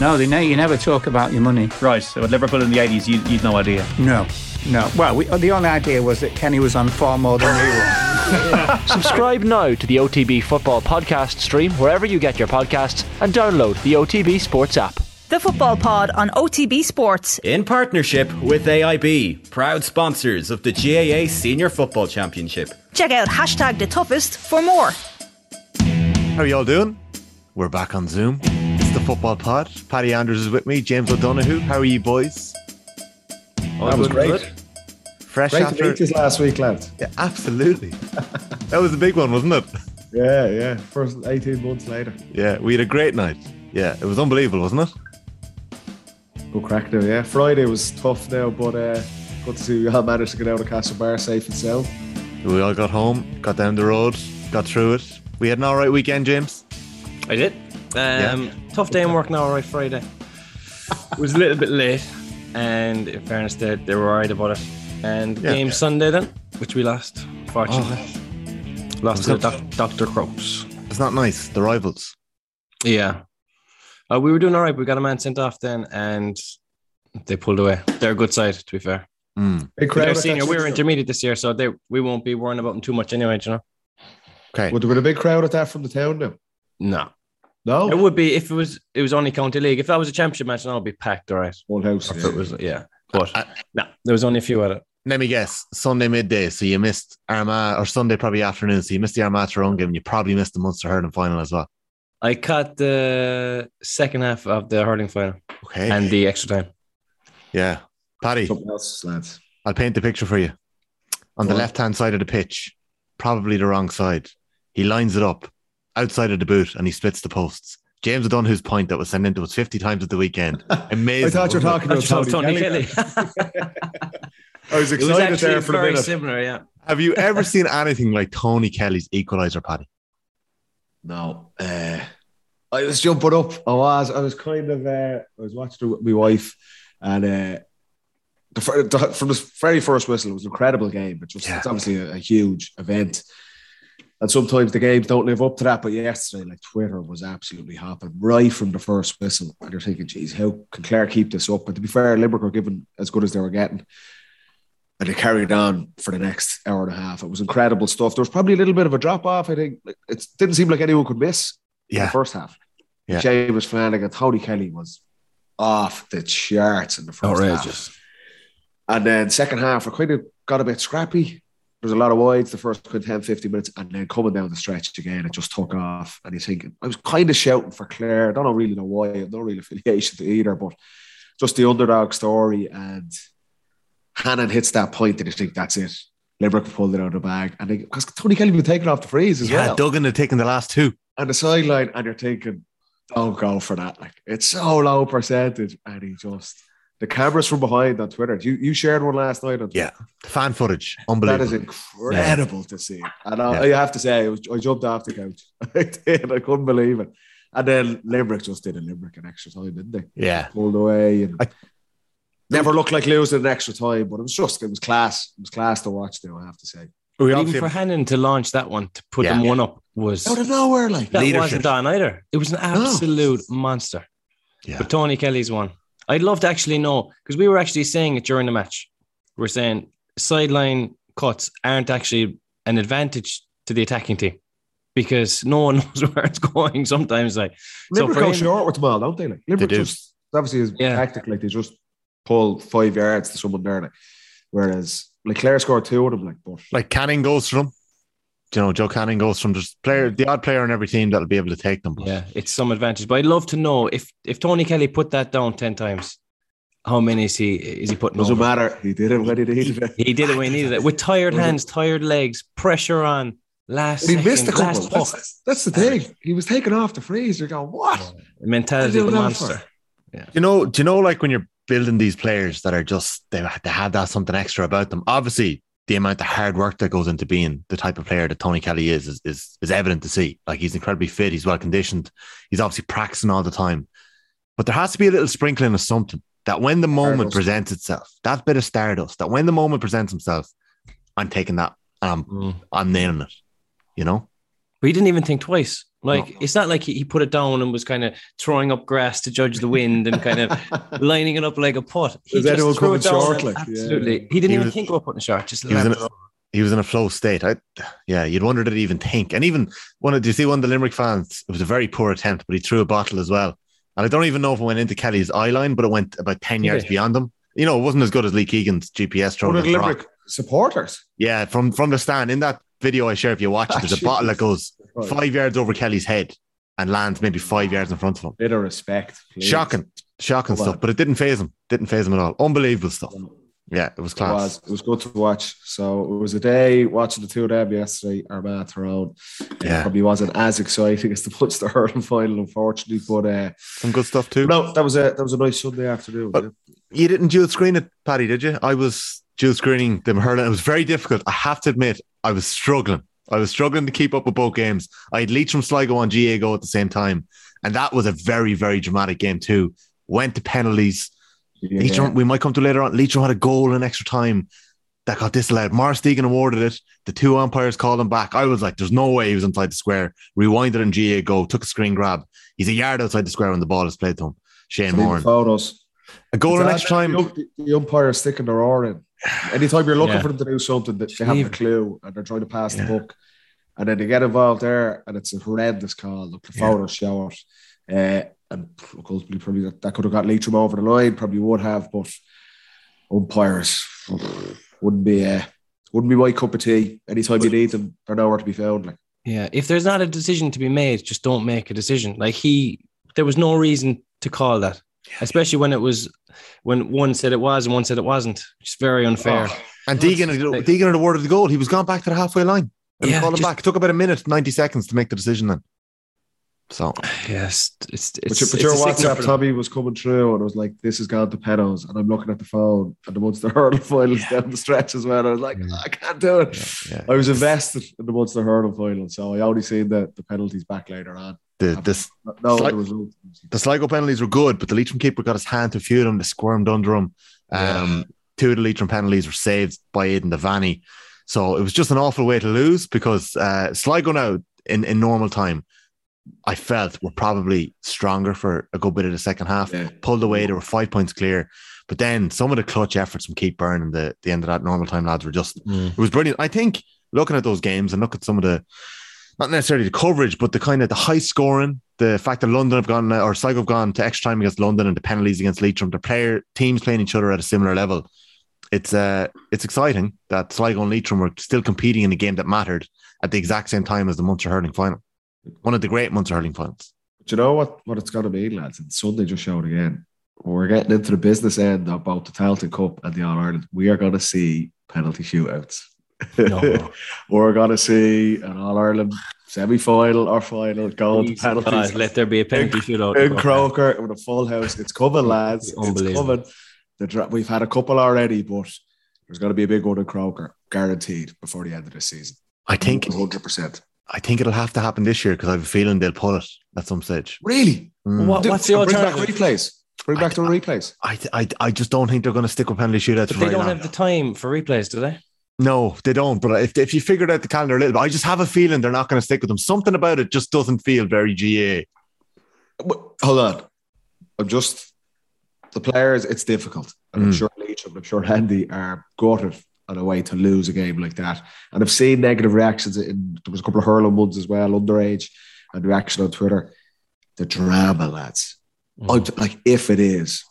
No, they ne- you never talk about your money. Right. So at Liverpool in the 80s, you, you'd no idea. No, no. Well, we, the only idea was that Kenny was on far more than we were. Subscribe now to the OTB Football Podcast stream wherever you get your podcasts and download the OTB Sports app. The Football Pod on OTB Sports. In partnership with AIB, proud sponsors of the GAA Senior Football Championship. Check out hashtag the toughest for more. How are y'all doing? We're back on Zoom. It's the Football Pod. Paddy Andrews is with me. James O'Donoghue. How are you boys? That was great. Fresh Great after. to meet last week, lads. Yeah, absolutely. that was a big one, wasn't it? Yeah, yeah. First 18 months later. Yeah, we had a great night. Yeah, it was unbelievable, wasn't it? Good crack now, yeah. Friday was tough now, but uh, good to see we all managed to get out of Castlebar safe and sound. We all got home, got down the road, got through it. We had an all right weekend, James. I did. Um, Tough day in work now, all right, Friday. It was a little bit late, and in fairness, they, they were worried about it. And Yeah. game Sunday then, which we lost, fortunately. Lost to doc, Dr. Crokes. It's not nice. The rivals. Yeah. Uh, we were doing all right. We got a man sent off then, and they pulled away. They're a good side, to be fair. Mm. Big. They're senior. We were intermediate this year, so they we won't be worrying about them too much anyway, you know? Okay. Would there been a big crowd at that from the town now? No. No? It would be if it was it was only county league. If that was a championship match, then it would be packed, all right. Full house. If it was yeah. But Uh, no, there was only a few at it. Let me guess. Sunday midday, so you missed Armagh, or Sunday probably afternoon, so you missed the Armagh Tyrone game. and You probably missed the Munster hurling final as well. I caught the second half of the hurling final Okay. and the extra time. yeah. Paddy, Something else, lads. I'll paint the picture for you. On the left hand side of the pitch, probably the wrong side. He lines it up outside of the boot and he splits the posts. James O'Donoghue's point that was sent into us 50 times at the weekend. Amazing. I thought you were wasn't it? talking about Tony, Tony Kelly. Kelly. I was it was excited actually there for a very minute. similar, yeah. Have you ever seen anything like Tony Kelly's equalizer, Paddy? No. Uh, I was jumping up. I was. I was kind of. Uh, I was watching with my wife, and uh, the, the from the very first whistle, it was an incredible game. It just Yeah. it's obviously a, a huge event, and sometimes the games don't live up to that. But yesterday, like Twitter was absolutely hopping right from the first whistle, and you're thinking, "Geez, how can Clare keep this up?" But to be fair, Limerick were given as good as they were getting. And they carried on for the next hour and a half. It was incredible stuff. There was probably a little bit of a drop off. I think it didn't seem like anyone could miss in Yeah. the first half. Yeah. James Flanagan, Tony Kelly was off the charts in the first half. And then second half, it kind of got a bit scrappy. There was a lot of wides the first kind of 10, 15 minutes, and then coming down the stretch again, it just took off. And you're thinking, I was kind of shouting for Clare. I don't know really know why. I have no real affiliation to either, but just the underdog story. And Hannon hits that point, and you think that's it. Limerick pulled it out of the bag. And because Tony Kelly been taken off the frees as yeah, well Duggan had taken the last two. on the sideline, and you're thinking, don't go for that. Like it's so low percentage, and he just the cameras from behind on Twitter. You you shared one last night on Twitter. Yeah. The fan footage. That Unbelievable. is incredible to see. And I, Yeah. I have to say, I, was, I jumped off the couch. I did. I couldn't believe it. And then Limerick just did a Limerick in extra time, didn't they? yeah. Pulled away and I- never looked like losing an extra time, but it was just, it was class. It was class to watch, though, I have to say. We Even obviously for have- Hannon to launch that one, to put Yeah. them one up was Out of nowhere, like. that leadership. wasn't on either. It was an oh. absolute monster. Yeah. But Tony Kelly's one. I'd love to actually know because we were actually saying it during the match. We're saying sideline cuts aren't actually an advantage to the attacking team because no one knows where it's going sometimes. Like so go him- short with them all, don't they? Like Limerick do. just obviously is Yeah. tactic, like they just pull five yards to someone there. Like, whereas like Clare scored two of them, like but like Canning goes from them. You know, Joe Canning goes from just player, mm. the odd player in every team that'll be able to take them. But Yeah, it's some advantage. But I'd love to know if if Tony Kelly put that down ten times, how many is he is he putting doesn't over? matter. He did it when he needed it. He did it when he needed it. With tired hands, tired legs, pressure on, last But he missed a second, couple. That's, that's the thing. He was taken off the frees. You're going, what? Mentality of What the are you doing monster. Do you know, do you know, like when you're building these players that are just they, they have that something extra about them. Obviously, the amount of hard work that goes into being the type of player that Tony Kelly is is is, is evident to see. Like he's incredibly fit, he's well conditioned, he's obviously practicing all the time. But there has to be a little sprinkling of something that when the moment Stardust. presents itself, that bit of stardust, that when the moment presents himself, I'm taking that and I'm Mm. I'm nailing it. You know? But he didn't even think twice. Like it's not like he, he put it down and was kind of throwing up grass to judge the wind and kind of lining it up like a putt. He Is anyone threw coming it down short, and- like, yeah. absolutely. He didn't He even was- think about putting a shot. Just He was, in a, he was in a flow state. I, yeah, you'd wonder did he even think. And even one of, do you see one of the Limerick fans? It was a very poor attempt, but he threw a bottle as well. And I don't even know if it went into Kelly's eye line, but it went about 10 Did yards it? beyond him. You know, it wasn't as good as Lee Keegan's GPS throw. One of against the Rock. Limerick supporters. Yeah, from from the stand in that video I share, if you watch it, there's a bottle that goes five yards over Kelly's head and lands maybe five yards in front of him. Bit of respect. please. Shocking, shocking stuff. on. But it didn't phase him. Didn't phase him at all. Unbelievable stuff. Yeah, it was It class. was. It was good to watch. So it was a day watching the two of them yesterday. Armagh Tyrone. It Yeah. probably wasn't as exciting as the Munster hurling final, unfortunately. But uh, Some good stuff too. no, that was a that was a nice Sunday afternoon. But- yeah. You didn't dual screen it, Paddy, did you? I was dual screening them hurling. It was very difficult. I have to admit, I was struggling. I was struggling to keep up with both games. I had Leach from Sligo on GAAGO at the same time. And that was a very, very dramatic game too. Went to penalties. Yeah. Leitrim, we might come to later on. Leitrim had a goal in extra time that got disallowed. Maurice Deegan awarded it. The two umpires called him back. I was like, there's no way he was inside the square. Rewinded and GAAGO, took a screen grab. He's a yard outside the square when the ball is played to him. Shane Moran. photos. A goal in It's extra time. The, the umpire sticking their oar in. Anytime you're looking Yeah. for them to do something, that they haven't a clue and they're trying to pass Yeah. the book, and then they get involved there, and it's a horrendous call. Look, the Yeah. photos show it, uh, and ultimately, probably that, that could have got Leitrim over the line. Probably would have, but umpires wouldn't be uh, wouldn't be my cup of tea. Anytime you need them, they're nowhere to be found. Like Yeah, if there's not a decision to be made, just don't make a decision. Like he, there was no reason to call that, especially when it was when one said it was and one said it wasn't. It's very unfair. Oh, And Deegan, had- Deegan had awarded the goal. He was gone back to the halfway line. And Yeah, yeah, called him just- back. It took about a minute, 90 seconds to make the decision then. So Yes, it's But it's, your, but it's your WhatsApp, for. Tommy, was coming through, and I was like, "This has gone to pedos," and I'm looking at the phone, and the Munster hurdle finals down the stretch as well. I was like, ah, "I can't do it." yeah. I was invested in the Munster hurdle final, so I only seen the, the penalties back later on. The, this, No, Slight- the the Sligo penalties were good, but the Leitrim keeper got his hand to a few of them. They squirmed under him. Um, Two of the Leitrim penalties were saved by Aidan Devaney. So it was just an awful way to lose because uh, Sligo now, in, in normal time, I felt were probably stronger for a good bit of the second half. Yeah. Pulled away, they were five points clear. But then some of the clutch efforts from Keith Beirne and the, the end of that normal time lads were just Mm. it was brilliant. I think looking at those games and look at some of the not necessarily the coverage, but the kind of the high scoring, the fact that London have gone or Sligo have gone to extra time against London and the penalties against Leitrim, the player teams playing each other at a similar level. It's uh it's exciting that Sligo and Leitrim were still competing in a game that mattered at the exact same time as the Munster hurling final. One of the great Munster hurling finals. Do you know what, what it's got to be, lads? And Sunday just showed again. We're getting into the business end of both the Tailteann Cup and the All Ireland. We are going to see penalty shootouts. No. We're going to see an All Ireland semi final or final going to Please, penalties. God, let there be a penalty shootout. in Croker with a full house. It's coming, lads. It's Unbelievable. coming. The dra- we've had a couple already, but there's going to be a big one in Croker, guaranteed before the end of the season. I think 100%. I think it'll have to happen this year because I have a feeling they'll pull it at some stage. Really? Mm. What, what's the Bring back replays. Bring back the replays. I, I, I just don't think they're going to stick with penalty shootouts But they very don't long. have the time for replays, do they? No, they don't. But if, if you figured out the calendar a little bit, I just have a feeling they're not going to stick with them. Something about it just doesn't feel very GAA. Hold on. I'm just the players. It's difficult, and I'm Mm. sure Leach and I'm sure Andy are gutted on a way to lose a game like that. And I've seen negative reactions. In there was a couple of hurling ones as well, underage, and reaction on Twitter. The drama, lads. Mm. I'd- like if it is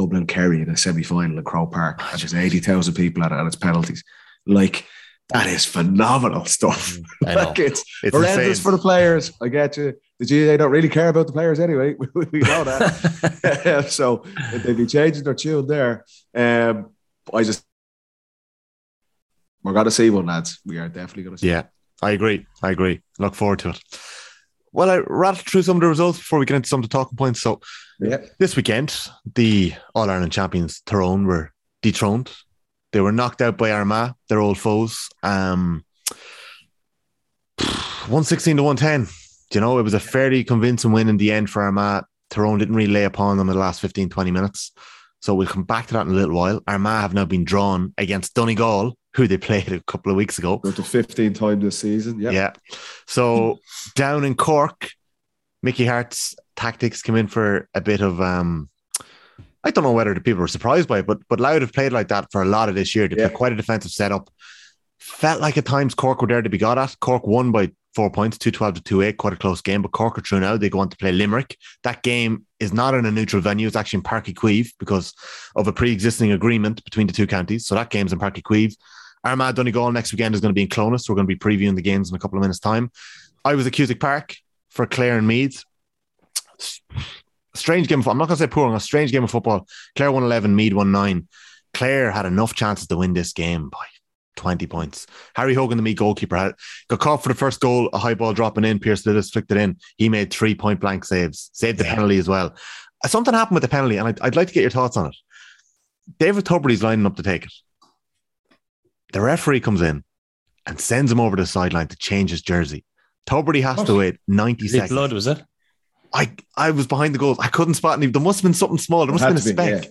Dublin Kerry in a semi final in Croke Park, and there's eighty thousand people at it, and it's penalties. Like that is phenomenal stuff. I know. like it's It's horrendous insane. for the players. I get you. The GAA don't really care about the players anyway. We, know that. so they'd be changing their tune there. Um, I just we're gonna see one, lads. We are definitely gonna see. Yeah, I agree. I agree. Look forward to it. Well, I rattled through some of the results before we get into some of the talking points. So, this weekend, the All Ireland champions Tyrone were dethroned. They were knocked out by Armagh, their old foes. Um, 116 to 110. Do you know, it was a fairly convincing win in the end for Armagh. Tyrone didn't really lay upon them in the last 15, 20 minutes. So we'll come back to that in a little while. Armagh have now been drawn against Donegal who they played a couple of weeks ago. Go to 15 times this season. Yeah. Yeah. So down in Cork, Mickey Harte's tactics came in for a bit of um I don't know whether the people were surprised by it, but but Louth have played like that for a lot of this year. They Yeah. quite a defensive setup. Felt like at times Cork were there to be got at. Cork won by four points, 212 to 2 8, quite a close game. But Cork are through now. They go on to play Limerick. That game is not in a neutral venue, it's actually in Páirc Uí Chaoimh because of a pre existing agreement between the two counties. So that game's in Páirc Uí Chaoimh. Armagh Donegal next weekend is going to be in Clones. We're going to be previewing the games in a couple of minutes' time. I was at Cusack Park for Clare and Meath. Strange game of I'm not going to say poor, a strange game of football. Clare won 11, Meath won 9. Clare had enough chances to win this game by 20 points. Harry Hogan, the Meath goalkeeper, had, got caught for the first goal, a high ball dropping in. Pearse Lillis flicked it in. He made three point blank saves, saved the Yeah. penalty as well. Something happened with the penalty, and I'd, I'd like to get your thoughts on it. David Tubridy's lining up to take it. The referee comes in and sends him over to the sideline to change his jersey. Tubridy has to wait 90 Is it seconds. blood, was it? I, I was behind the goals. I couldn't spot any. There must have been something small. There must have been a to be, speck.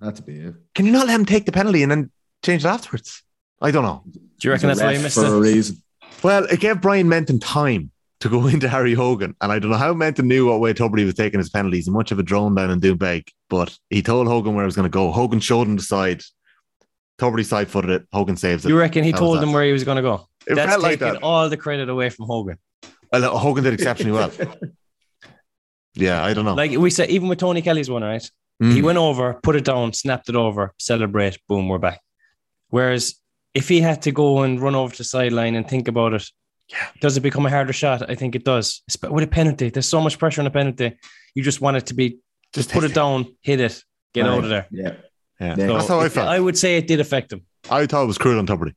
yeah. Had to be, yeah. Can you not let him take the penalty and then change it afterwards? I don't know. Do you reckon that's a why you missed for a it? reason. Well, it gave Brian Menton time to go into Harry Hogan. And I don't know how Menton knew what way Tubridy was taking his penalties. He much of a drone down in Doonbeg, but he told Hogan where he was going to go. Hogan showed him the side. Tubridy side footed it. Hogan saves it. You reckon he That told that. him where he was going to go? It That's felt like taking that. all the credit away from Hogan. Well, Hogan did exceptionally well. Yeah, I don't know. Like we said, even with Tony Kelly's one, right? Mm. He went over, put it down, snapped it over, celebrate, boom, we're back. Whereas if he had to go and run over to the sideline and think about it, Yeah. does it become a harder shot? I think it does. Espe- With a penalty, there's so much pressure on a penalty. You just want it to be just put it down, hit it, get out of there. Yeah. Yeah. Yeah. That's how I felt. I would say it did affect him. I thought it was cruel on Tubridy.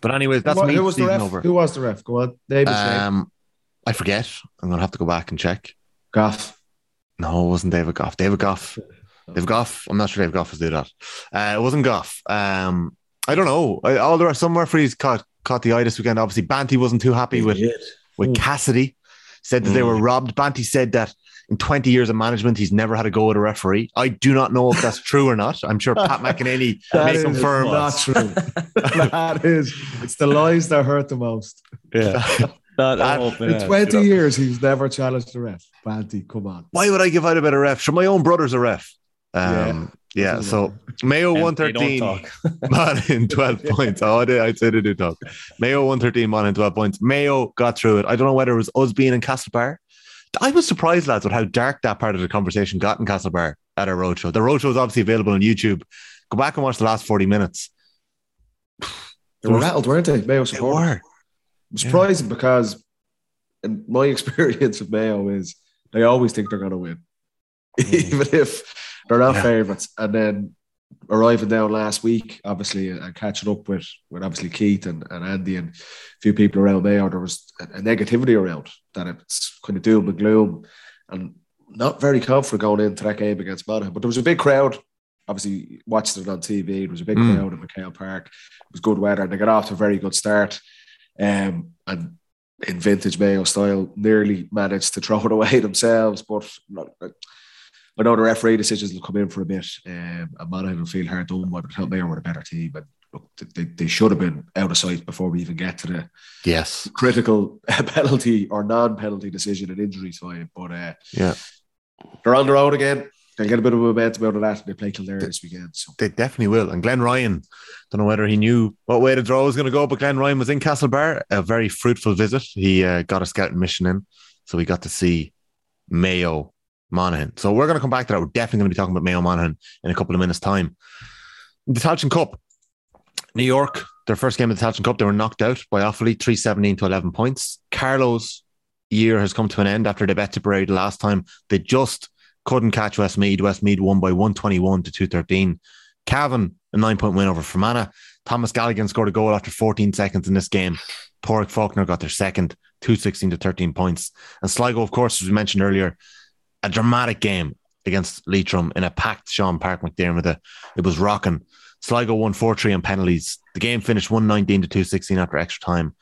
But anyways, that's who, me. who was the ref? over. Who was the ref? Go on. David Um, I forget. I'm gonna have to go back and check. Gough. No, it wasn't David Gough. David Gough. David Gough. I'm not sure David Gough was do that. Uh, it wasn't Gough. Um, I don't know. I, all there are some referees caught caught the eye this weekend. Obviously, Banty wasn't too happy with with Cassidy. Said that they were robbed. Banty said that in 20 years of management, he's never had a go at a referee. I do not know if that's true or not. I'm sure Pat McEnaney That may confirm. not true. that is. It's the lies that hurt the most. Yeah. That- open, In uh, 20 years, he's never challenged the ref. Banty, come on. Why would I give out a better ref? Sure, my own brother's a ref. Um, yeah. Doesn't so Mayo 113. don't. Monaghan 12 points. Oh, I did, I'd say they do talk. Mayo 113, Monaghan 12 points. Mayo got through it. I don't know whether it was us being in Castlebar. I was surprised, lads, with how dark that part of the conversation got in Castlebar at our roadshow. The roadshow is obviously available on YouTube. Go back and watch the last 40 minutes. They were rattled, weren't they? Mayo They were. It was surprising because in my experience of Mayo is they always think they're going to win, even if they're not Yeah. favourites. And then arriving down last week, obviously, and catching up with, with obviously Keith and, and Andy and a few people around there, there was a, a negativity around that it's kind of doom and gloom and not very confident going into that game against Monaghan. But there was a big crowd. Obviously, watched it on TV. There was a big Mm. crowd in MacHale Park. It was good weather, and they got off to a very good start. Um, and in vintage Mayo style, nearly managed to throw it away themselves. But I know the referee decisions will come in for a bit, um, and Monaghan will feel hard done by, but I thought Mayo were a better team. But look, they, they should have been out of sight before we even get to the Yes. critical penalty or non-penalty decision and injury time. But uh, Yeah. they're on the road again. They'll get a bit of momentum out of that. They play Kildare this weekend. So They definitely will. And Glenn Ryan, don't know whether he knew what way the draw was going to go, but Glenn Ryan was in Castlebar, a very fruitful visit. He uh, got a scouting mission in, so we got to see Mayo Monaghan. So we're going to come back to that. We're definitely going to be talking about Mayo Monaghan in a couple of minutes' time. The Tailteann Cup, New York, their first game of the Tailteann Cup, they were knocked out by Offaly, 317 to 11 points. Carlow's year has come to an end after they bet Tipperary the last time. They just couldn't catch Westmeath. Westmeath won by 121 to 213. Cavan, a nine point win over Fermanagh. Thomas Galligan scored a goal after 14 seconds in this game. Pádraig Faulkner got their second, 216 to 13 points. And Sligo, of course, as we mentioned earlier, a dramatic game against Leitrim in a packed Sean Park McDermott. It- It was rocking. Sligo won 4 3 on penalties. The game finished 119 to 216 after extra time.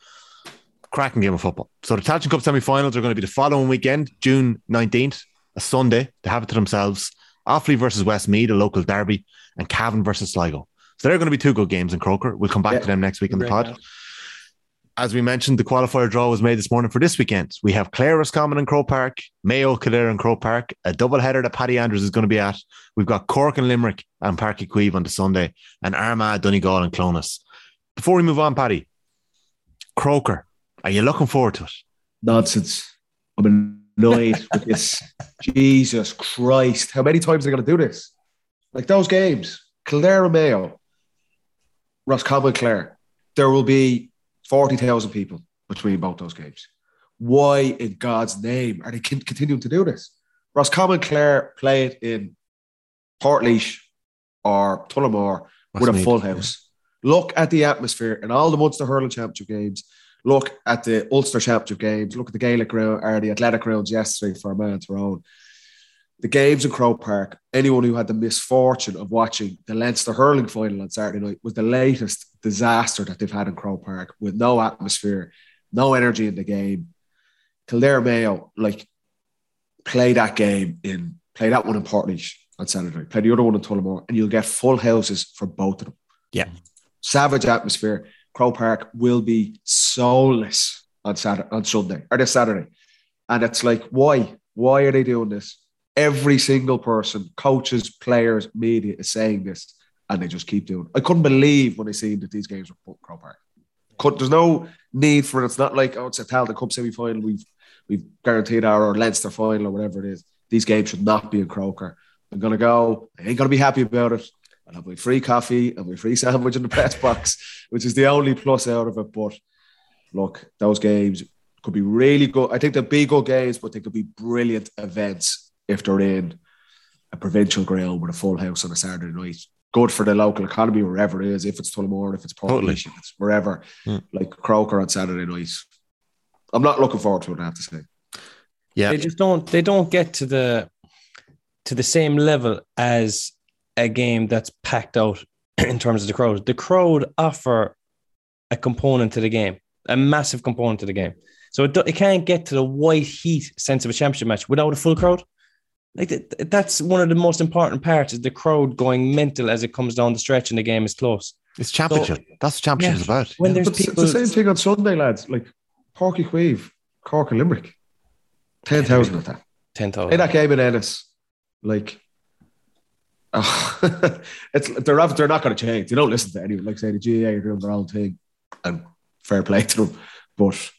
Cracking game of football. So the Tailteann Cup semi finals are going to be the following weekend, June 19th, a Sunday. They have it to themselves. Offaly versus Westmeath, a local derby, and Cavan versus Sligo. So they're going to be two good games in Croker. We'll come back Yeah. to them next week in the pod. As we mentioned, the qualifier draw was made this morning for this weekend. We have Clare Roscommon and Croke Park, Mayo Kildare and Croke Park, a double header that Paddy Andrews is going to be at. We've got Cork and Limerick and Páirc Uí Chaoimh on the Sunday, and Armagh, Donegal and Clones. Before we move on, Paddy, Croker, are you looking forward to it? Nonsense. I'm annoyed with this. Jesus Christ. How many times are they going to do this? Like those games, Kildare and Mayo, Roscommon Clare, there will be 40,000 people between both those games. Why in God's name are they con- continuing to do this? Roscommon Clare play it in Portlaoise or Tullamore with a full yeah. house. Look at the atmosphere in all the Munster Hurling Championship games. Look at the Ulster Championship games. Look at the Gaelic ground or the Athletic grounds yesterday for Armagh Tyrone. The games in Croke Park, anyone who had the misfortune of watching the Leinster hurling final on Saturday night was the latest disaster that they've had in Croke Park with no atmosphere, no energy in the game. Kildare Mayo, like, play that game in, play that one in Portlaoise on Saturday, play the other one in Tullamore, and you'll get full houses for both of them. Yeah. Savage atmosphere. Croke Park will be soulless on Saturday, on Sunday or this Saturday. And it's like, why? Why are they doing this? Every single person, coaches, players, media is saying this, and they just keep doing it. I couldn't believe when I seen that these games were put Croke. Could, there's no need for it. It's not like, oh, it's a Tailteann Cup semi final. We've we've guaranteed our or Leinster final or whatever it is. These games should not be in Croker. I'm gonna go. I ain't gonna be happy about it. I'll have my free coffee and my free sandwich in the press box, which is the only plus out of it. But look, those games could be really good. I think they'll be good games, but they could be brilliant events if they're in a provincial ground with a full house on a Saturday night. Good for the local economy, wherever it is, if it's Tullamore, if it's Port Totally. if it's wherever, like Croker on Saturday night. I'm not looking forward to it, I have to say. Yeah. They just don't. They don't get to the to the same level as a game that's packed out in terms of the crowd. The crowd offer a component to the game, a massive component to the game. So it, do- it can't get to the white heat sense of a championship match without a full crowd. Like th- that's one of the most important parts is the crowd going mental as it comes down the stretch and the game is close. It's championship. That's what championship is about. When there's But it's people, the same thing on Sunday, lads. Like Páirc Uí Chaoimh, Cork and Limerick. 10,000 at that. ten In thousand. that game in Ennis, like, oh, it's they're not, they're not going to change. They don't listen to anyone. Like say the GAA are doing their own thing, and fair play to them. But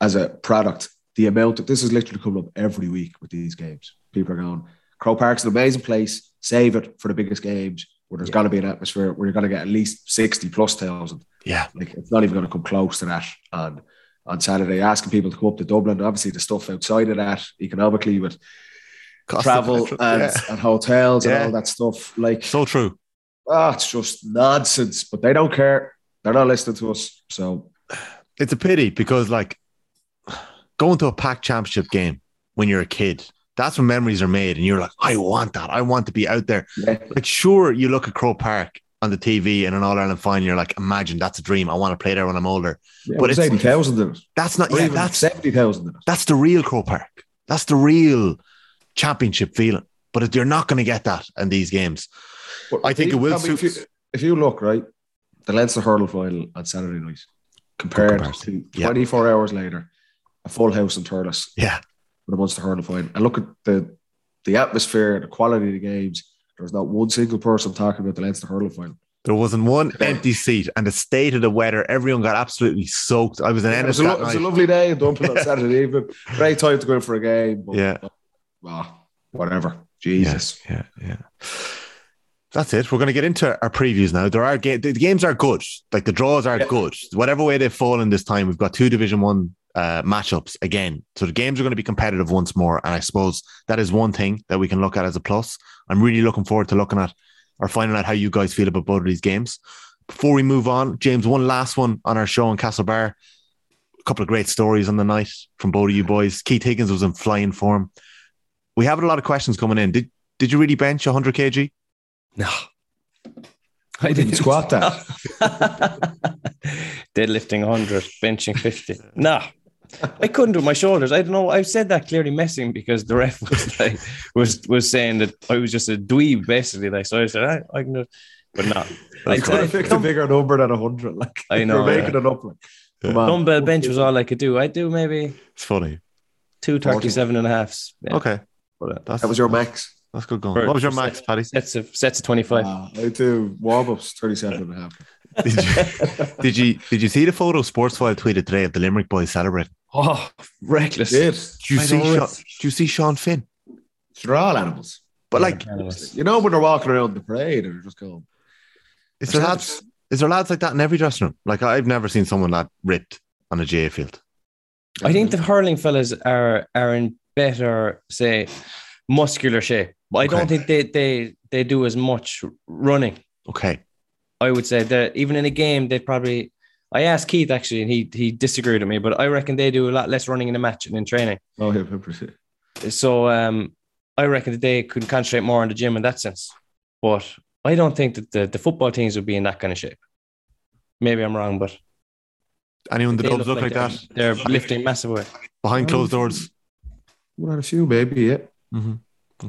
as a product, the amount of this is literally coming up every week with these games. People are going, Croke Park's an amazing place. Save it for the biggest games where there's got to be an atmosphere where you're going to get at least sixty plus thousand. Yeah. Like it's not even going to come close to that. And on Saturday, asking people to come up to Dublin, obviously the stuff outside of that economically with Cost travel and, Yeah. and hotels Yeah. and all that stuff. Like, So true. ah, it's just nonsense. But they don't care. They're not listening to us. So It's a pity because like going to a packed championship game when you're a kid, that's when memories are made, and you're like, I want that. I want to be out there. yeah, Like, sure, you look at Croke Park on the TV and an All Ireland final, you're like, imagine that's a dream. I want to play there when I'm older. yeah But it's it's- eighty thousand in it. That's not. Or Yeah, that's seventy thousand in it. that's the real Croke Park. That's the real championship feeling. But if you're not going to get that in these games. But I think it will mean, if, suit- you, if you look right, the Leinster hurl final on Saturday night compared to Yeah. 24 hours later, a full house in Thurles Yeah, for the Munster hurling final, and look at the the atmosphere, the quality of the games. There's not one single person talking about the Leinster hurling final. there wasn't one empty seat, and the state of the weather, everyone got absolutely soaked. I was in it, Ennis was a, lo- it was a lovely day in Dublin on Saturday evening. Great time to go in for a game. But, Yeah. well, whatever. Jesus. Yeah, yeah. That's it. We're going to get into our previews now. There are ga- the games are good. Like the draws are Yeah. good. Whatever way they've fallen this time, we've got two Division One uh, matchups again. So the games are going to be competitive once more. And I suppose that is one thing that we can look at as a plus. I'm really looking forward to looking at or finding out how you guys feel about both of these games. Before we move on, James, one last one on our show in Castlebar. A couple of great stories on the night from both of you boys. Keith Higgins was in flying form. We have a lot of questions coming in. Did did you really bench 100 kg? No, I didn't squat that. Deadlifting 100, benching 50. No, I couldn't do my shoulders. I don't know. I said that clearly messing because the ref was like was was saying that I was just a dweeb basically. Like so, I said I, I can do. it. but no. I I, could have picked a bigger number than 100. Like, I know, We're making it up. Like. Come on. dumbbell bench was all I could do. I'd do maybe It's funny. two 37 and a halves. Yeah. Okay. But, uh, That's, That was your max. that's good going. For- What was your max, sets- Paddy? Sets of sets of 25. Uh, I do warm ups 37 and a half. Did you, did you did you see the photo Sportsfile tweeted today of the Limerick boys celebrating? Oh, reckless. Did. Did you I see know Sean, it's- did you see Sean Finn? They're all animals. But like, You know when they're walking around the parade and they're just going, is there lads is there lads like that in every dressing room? Like I've never seen someone that ripped on a GAA field. I think the hurling fellas are are in better, say, muscular shape. But I don't think they they they do as much running. Okay. I would say that even in a game, they probably. I asked Keith actually, and he he disagreed with me, but I reckon they do a lot less running in a match and in training. Oh, yeah, Pepper. So um, I reckon that they could concentrate more on the gym in that sense. But I don't think that the, the football teams would be in that kind of shape. Maybe I'm wrong, but Anyone the they Dubs look like they're, that They're lifting massive weight. behind closed doors? One out of few, maybe, yeah. Mm-hmm.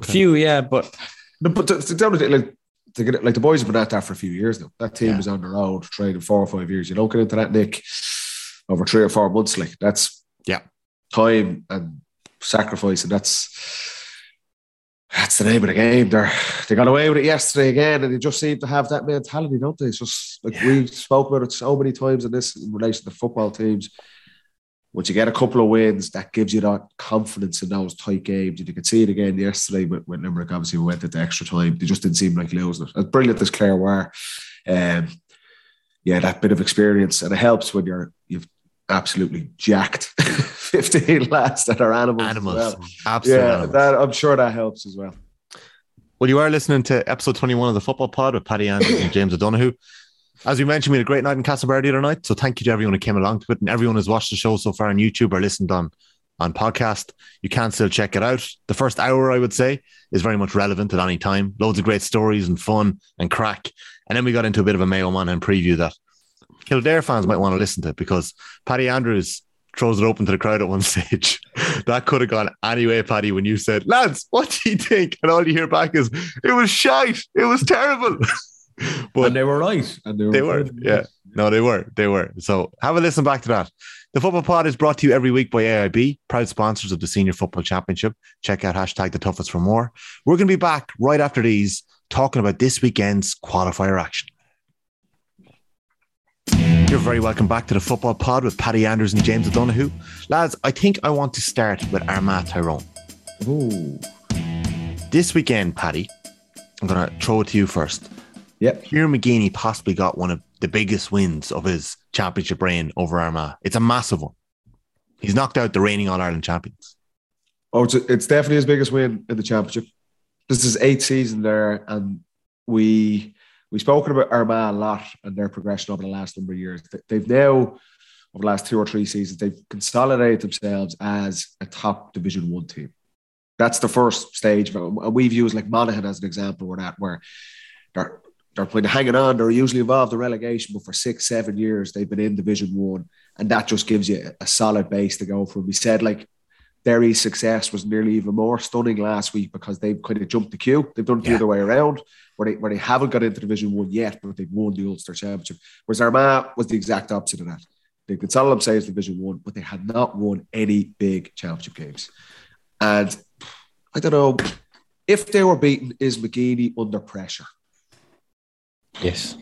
A few, yeah, but No, but the, the, down the- like, to get it, like the boys have been at that for a few years now. That team Yeah. is on the road training four or five years. You don't get into that, Nick, over three or four months. Like that's Yeah. time and sacrifice, and that's that's the name of the game. They they got away with it yesterday again, and they just seem to have that mentality, don't they? It's just like we spoke about it so many times in this in relation to football teams. Once you get a couple of wins, that gives you that confidence in those tight games. And you could see it again yesterday with, with Limerick. Obviously, we went into extra time. They just didn't seem like losing it. As brilliant as Clare were, um, yeah, that bit of experience. And it helps when you're you've absolutely jacked 15 lads that are animals. Animals. well. Absolute Yeah, animals. that, I'm sure that helps as well. Well, you are listening to episode 21 of the Football Pod with Paddy Andrews and James O'Donoghue. As we mentioned, we had a great night in Castlebar the other night. So thank you to everyone who came along to it and everyone who's watched the show so far on YouTube or listened on, on podcast. You can still check it out. The first hour, I would say, is very much relevant at any time. Loads of great stories and fun and crack. And then we got into a bit of a Mayo and preview that Kildare fans might want to listen to because Paddy Andrews throws it open to the crowd at one stage. that could have gone anyway, Paddy, when you said, lads, what do you think? And all you hear back is, it was shite. It was terrible. but and they were right. And they were, they were, yeah. No, they were. They were. So have a listen back to that. The Football Pod is brought to you every week by AIB, proud sponsors of the Senior Football Championship. Check out hashtag the toughest for more. We're going to be back right after these talking about this weekend's qualifier action. You're very welcome back to the Football Pod with Paddy Andrews and James O'Donoghue. Lads, I think I want to start with Armagh Tyrone. Ooh. This weekend, Paddy, I'm going to throw it to you first. Yep. Kieran McGeeney possibly got one of the biggest wins of his championship reign over Armagh. It's a massive one. He's knocked out the reigning All Ireland champions. Oh, it's, it's definitely his biggest win in the championship. This is eighth season there, and we we've spoken about Armagh a lot and their progression over the last number of years. They- They've now, over the last two or three seasons, they've consolidated themselves as a top Division One team. That's the first stage. And we've used like Monaghan as an example where that where they're they're playing hanging on. They're usually involved in relegation, but for six, seven years they've been in Division One, and that just gives you a solid base to go from. We said like Derry's success was nearly even more stunning last week because they've kind of jumped the queue. They've done it the Yeah. other way around, where they where they haven't got into Division One yet, but they've won the Ulster Championship. Whereas Armagh was the exact opposite of that. They consolidated themselves Division One, but they had not won any big championship games. And I don't know if they were beaten. Is McGeeney under pressure? Yes.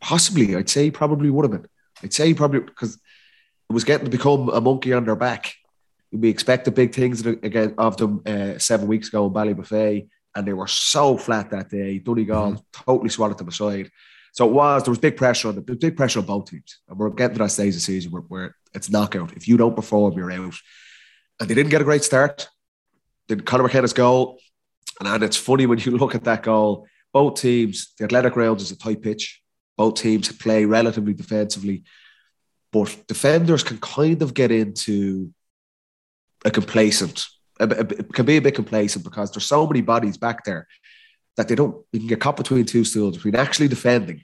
Possibly, I'd say probably would have been. I'd say probably because it was getting to become a monkey on their back. We expected big things again of them uh, seven weeks ago in Ballybofey, and they were so flat that day. Donegal totally swallowed them aside. So it was there was big pressure on them. There was big pressure on both teams, and we're getting to that stage of the season where, where it's knockout. If you don't perform, you're out. And they didn't get a great start. Did Conor McKenna's goal, and, and it's funny when you look at that goal. Both teams, the athletic grounds is a tight pitch. Both teams play relatively defensively, but defenders can kind of get into a complacent, a, a, can be a bit complacent because there's so many bodies back there that they don't, you can get caught between two stools between actually defending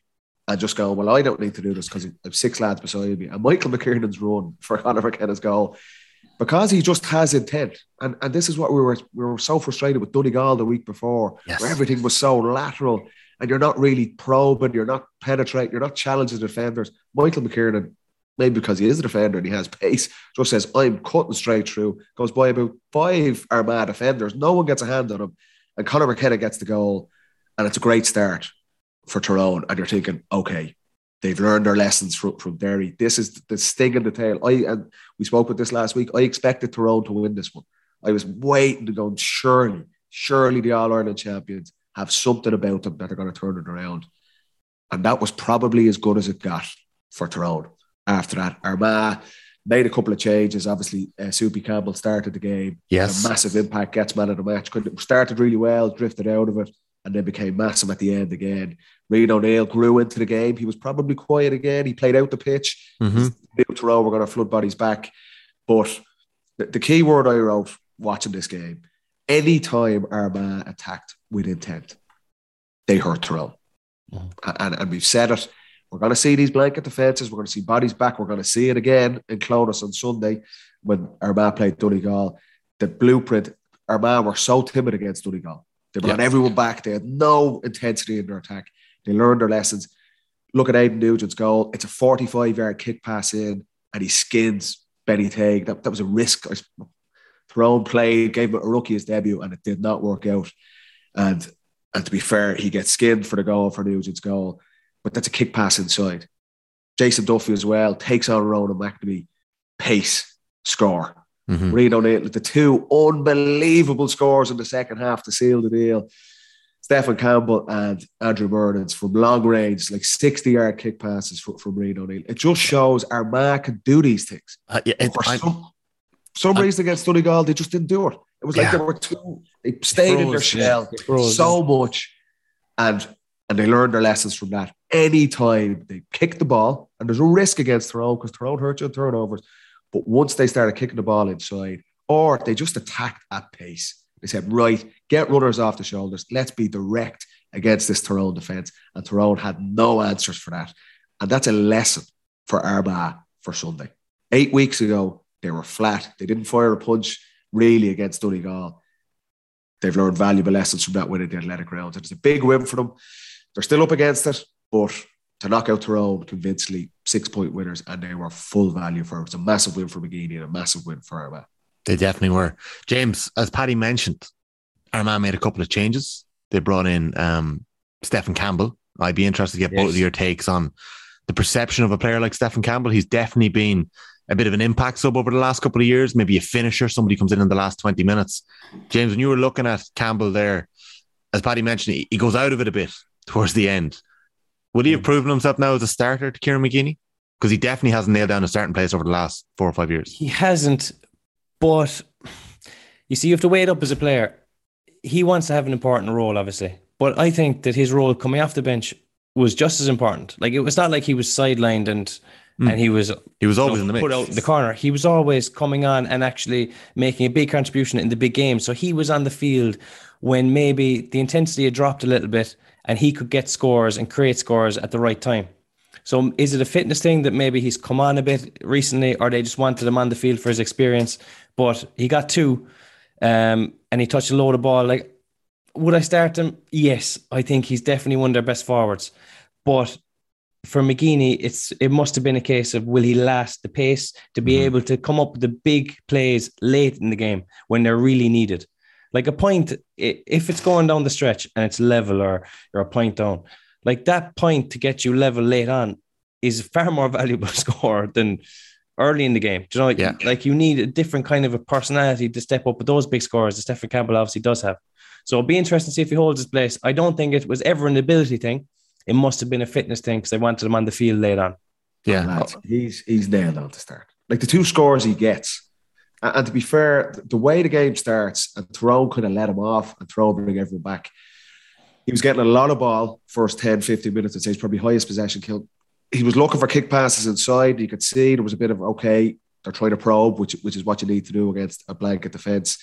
and just go, well, I don't need to do this because I have six lads beside me. And Michael McKernan's run for Conor McKenna's goal because he just has intent. And, and this is what we were we were so frustrated with Donegal the week before, Yes. where everything was so lateral. and you're not really probing, you're not penetrating, you're not challenging the defenders. Michael McKernan, maybe because he is a defender and he has pace, just says, I'm cutting straight through, goes by about five Armagh defenders. No one gets a hand on him. And Conor McKenna gets the goal, and it's a great start for Tyrone. And you're thinking, okay, they've learned their lessons from, from Derry. This is the sting in the tail. I and we spoke with this last week. I expected Tyrone to win this one. I was waiting to go, surely, surely the All Ireland champions have something about them that are going to turn it around. And that was probably as good as it got for Tyrone. After that, Armagh made a couple of changes. Obviously, uh, Soupy Campbell started the game. Yes. A massive impact, gets man of the match. Could, started really well, drifted out of it, and then became massive at the end again. Rian O'Neill grew into the game. He was probably quiet again. He played out the pitch. Mm-hmm. New Tyrone were going to flood bodies back. But the, the key word I wrote watching this game, anytime Armagh attacked with intent, they hurt Tyrone. And, and we've said it. We're going to see these blanket defences. We're going to see bodies back. We're going to see it again in Clones on Sunday when Armagh played Donegal. The blueprint, Armagh were so timid against Donegal. They brought Yeah. everyone back. They had no intensity in their attack. They learned their lessons. Look at Aidan Nugent's goal. It's a 45 yard kick pass in, and he skins Benny Tague. That, that was a risk. Tyrone played, gave him a rookie his debut, and it did not work out. And and to be fair, he gets skinned for the goal for Nugent's goal, but that's a kick pass inside. Jason Duffy as well takes on Ronan McNamee, pace, score. Mhm. Rian O'Neill, the two unbelievable scores in the second half to seal the deal. Stephen Campbell and Andrew Murnin from long range, like 60 yard kick passes from, from Rian O'Neill. It just shows our Armagh can do these things. Uh, yeah, it- for I- some, some I- reason against Donegal, they just didn't do it. It was like Yeah. they were too, they stayed in their froze, yeah. shell froze, so much. And and they learned their lessons from that. Anytime they kick the ball, and there's a risk against Tyrone because Tyrone hurts you on turnovers. But once they started kicking the ball inside, or they just attacked at pace, they said, right, get runners off the shoulders. Let's be direct against this Tyrone defense. And Tyrone had no answers for that. And that's a lesson for Armagh for Sunday. Eight weeks ago, they were flat. They didn't fire a punch really against Donegal. They've learned valuable lessons from that win at the athletic grounds. It's a big win for them. They're still up against it, but to knock out Tyrone convincingly, six point winners, and they were full value for it. It's a massive win for McGeeney and a massive win for Armagh. They definitely were. James, as Paddy mentioned, Armagh made a couple of changes. They brought in um, Stephen Campbell. I'd be interested to get both of your takes on the perception of a player like Stephen Campbell. He's definitely been a bit of an impact sub over the last couple of years, maybe a finisher, somebody comes in in the last 20 minutes. James, when you were looking at Campbell there, as Paddy mentioned, he, he goes out of it a bit towards the end. Would he have proven himself now as a starter to Kieran McGeeney? Because he definitely hasn't nailed down a starting place over the last four or five years. He hasn't, but you see, you have to weigh it up as a player. He wants to have an important role, obviously, but I think that his role coming off the bench was just as important. Like it was not like he was sidelined and Mm. and he was He was always you know, in the mix. put out in the corner. He was always coming on and actually making a big contribution in the big game. So he was on the field when maybe the intensity had dropped a little bit, and he could get scores and create scores at the right time. So is it a fitness thing that maybe he's come on a bit recently, or they just wanted him on the field for his experience? But he got two, um, and he touched a load of ball. Like, would I start him? Yes, I think he's definitely one of their best forwards. But for McGeeney, it's it must have been a case of will he last the pace to be Mhm. able to come up with the big plays late in the game when they're really needed. Like a point, if it's going down the stretch and it's level or you're a point down, like that point to get you level late on is a far more valuable score than early in the game. Do you know, like, Yeah. like you need a different kind of a personality to step up with those big scores that Stephen Campbell obviously does have. So it'll be interesting to see if he holds his place. I don't think it was ever an ability thing. It must have been a fitness thing because they wanted him on the field late on. Yeah. Oh, lads, he's he's nailed on to start. Like the two scores he gets, and, and to be fair, the way the game starts, and Tyrone could have let him off and Tyrone bring everyone back. He was getting a lot of ball first 10, 15 minutes. I'd say he's probably highest possession kill. He was looking for kick passes inside. You could see there was a bit of okay, they're trying to probe, which which is what you need to do against a blanket defense.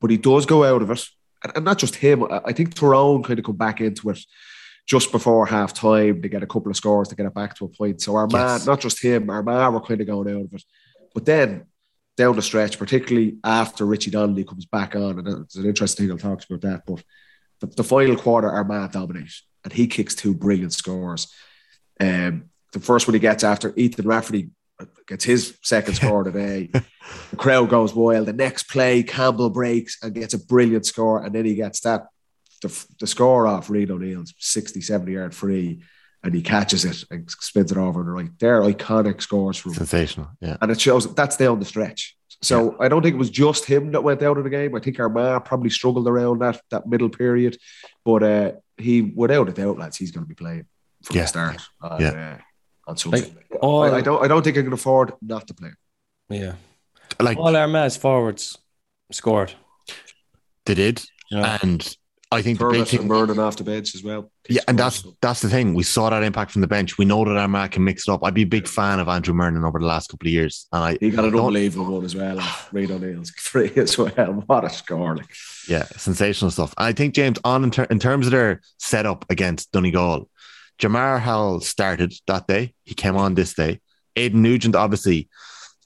But he does go out of it, and, and not just him. I, think Tyrone kind of come back into it just before half time to get a couple of scores to get it back to a point. So Armagh, not just him, Armagh were kind of going out of it. But then down the stretch, particularly after Richie Donnelly comes back on, and uh, it's an interesting thing I'll talk about that. But the, the final quarter, Armagh dominate, and he kicks two brilliant scores. Um, the first one he gets after Ethan Rafferty gets his second score today. the crowd goes wild. The next play, Campbell breaks and gets a brilliant score, and then he gets that the, the score off Rian O'Neill's 60, 70 yard free, and he catches it and spins it over the right. They're iconic scores from sensational. Yeah, and it shows that's down the stretch. So yeah. I don't think it was just him that went out of the game. I think Armagh probably struggled around that that middle period, but uh, he without a doubt, lads, he's going to be playing from yeah. the start. Uh, yeah. Uh, on Sunday. Like, all, I, I, don't. I don't think I can afford not to play. Yeah, like all Armagh's forwards scored. They did, yeah. and I think Turles the big thing, burning off the bench as well. Yeah, and that's that's the thing. We saw that impact from the bench. We know that Armagh can mix it up. I'd be a big fan of Andrew Murnin over the last couple of years, and I he got an unbelievable one as well. Rian O'Neill's three as well. What a score! Like. Yeah, sensational stuff. I think James on in, ter- in terms of their setup against Donegal, Jemar Hall started that day. He came on this day. Aidan Nugent, obviously,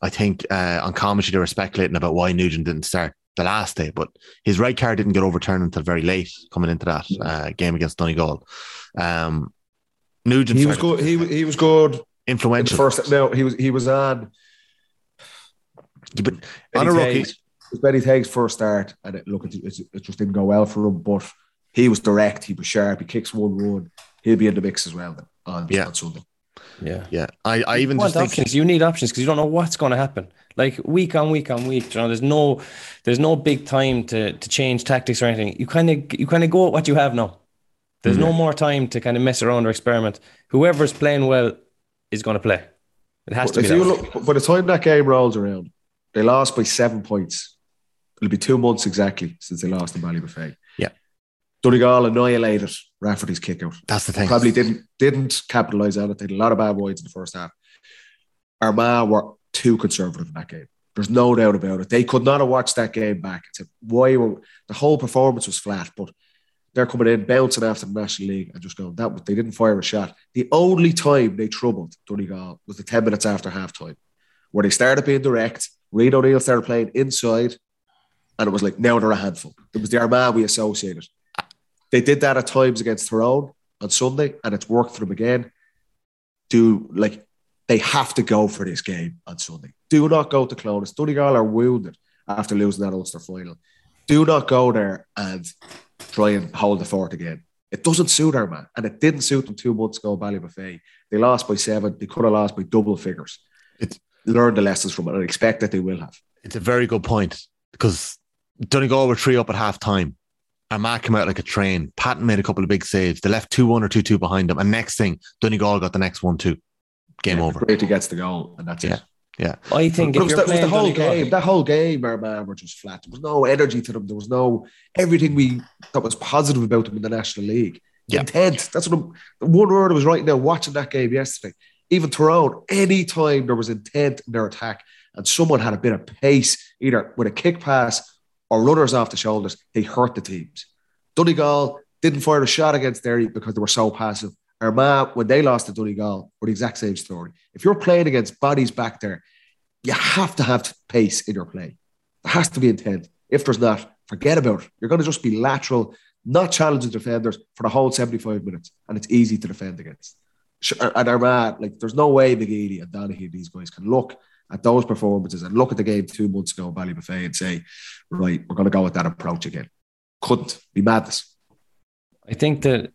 I think uh, on commentary they were speculating about why Nugent didn't start the last day, but his right card didn't get overturned until very late coming into that uh, game against Donegal. Um, Nugent, he was good. He, he was good. Influential. First, no, he was he was on. But on a rookie, it was Benny Tagg's first start, and it, look, it, it, just didn't go well for him. But he was direct. He was sharp. He kicks one run. He'll be in the mix as well then on, yeah. on Sunday. Yeah, yeah. I, I even you just think options. You need options because you don't know what's going to happen. Like week on week on week, you know, there's no, there's no big time to to change tactics or anything. You kind of you kind of go at what you have now. There's mm-hmm. no more time to kind of mess around or experiment. Whoever's playing well is going to play. It has to if be. You look, by the time that game rolls around, they lost by seven points. It'll be two months exactly since they lost in Ballybofey. Donegal annihilated Rafferty's kick out. That's the thing. Probably didn't didn't capitalize on it. They had a lot of bad wides in the first half. Armagh were too conservative in that game. There's no doubt about it. They could not have watched that game back. It's why were the whole performance was flat, but they're coming in bouncing after the National League and just going that they didn't fire a shot. The only time they troubled Donegal was the 10 minutes after half time, where they started being direct. Rian O'Neill started playing inside, and it was like now they're a handful. It was the Armagh we associated. They did that at times against Tyrone on Sunday, and it's worked for them again. Do like they have to go for this game on Sunday. Do not go to Clones. Donegal are wounded after losing that Ulster final. Do not go there and try and hold the fort again. It doesn't suit Armagh, and it didn't suit them two months ago. Ballybofey, they lost by seven. They could have lost by double figures. It's learn the lessons from it, and expect that they will have. It's a very good point because Donegal were three up at half time. Armagh came out like a train. Patton made a couple of big saves. They left 2 1 or 2 2 behind them. And next thing, Donegal got the next one, too. Game yeah, over. Brady gets the goal, and that's yeah. it. Yeah. I think was, that, was the whole Donegal, game. That whole game, Armagh were just flat. There was no energy to them. There was no everything we that was positive about them in the National League. Yeah. Intent. That's what I'm, the one word I was right now watching that game yesterday. Even Tyrone, any time there was intent in their attack and someone had a bit of pace, either with a kick pass or runners off the shoulders, they hurt the teams. Donegal didn't fire a shot against Derry because they were so passive. Armagh, when they lost to Donegal, were the exact same story. If you're playing against bodies back there, you have to have pace in your play. There has to be intent. If there's not, forget about it. You're going to just be lateral, not challenging defenders for the whole 75 minutes, and it's easy to defend against. And Armagh, like, there's no way McGeeney and Donaghy, these guys can look at those performances and look at the game two months ago, Ballybofey, and say, right, we're going to go with that approach again. Couldn't be madness. I think that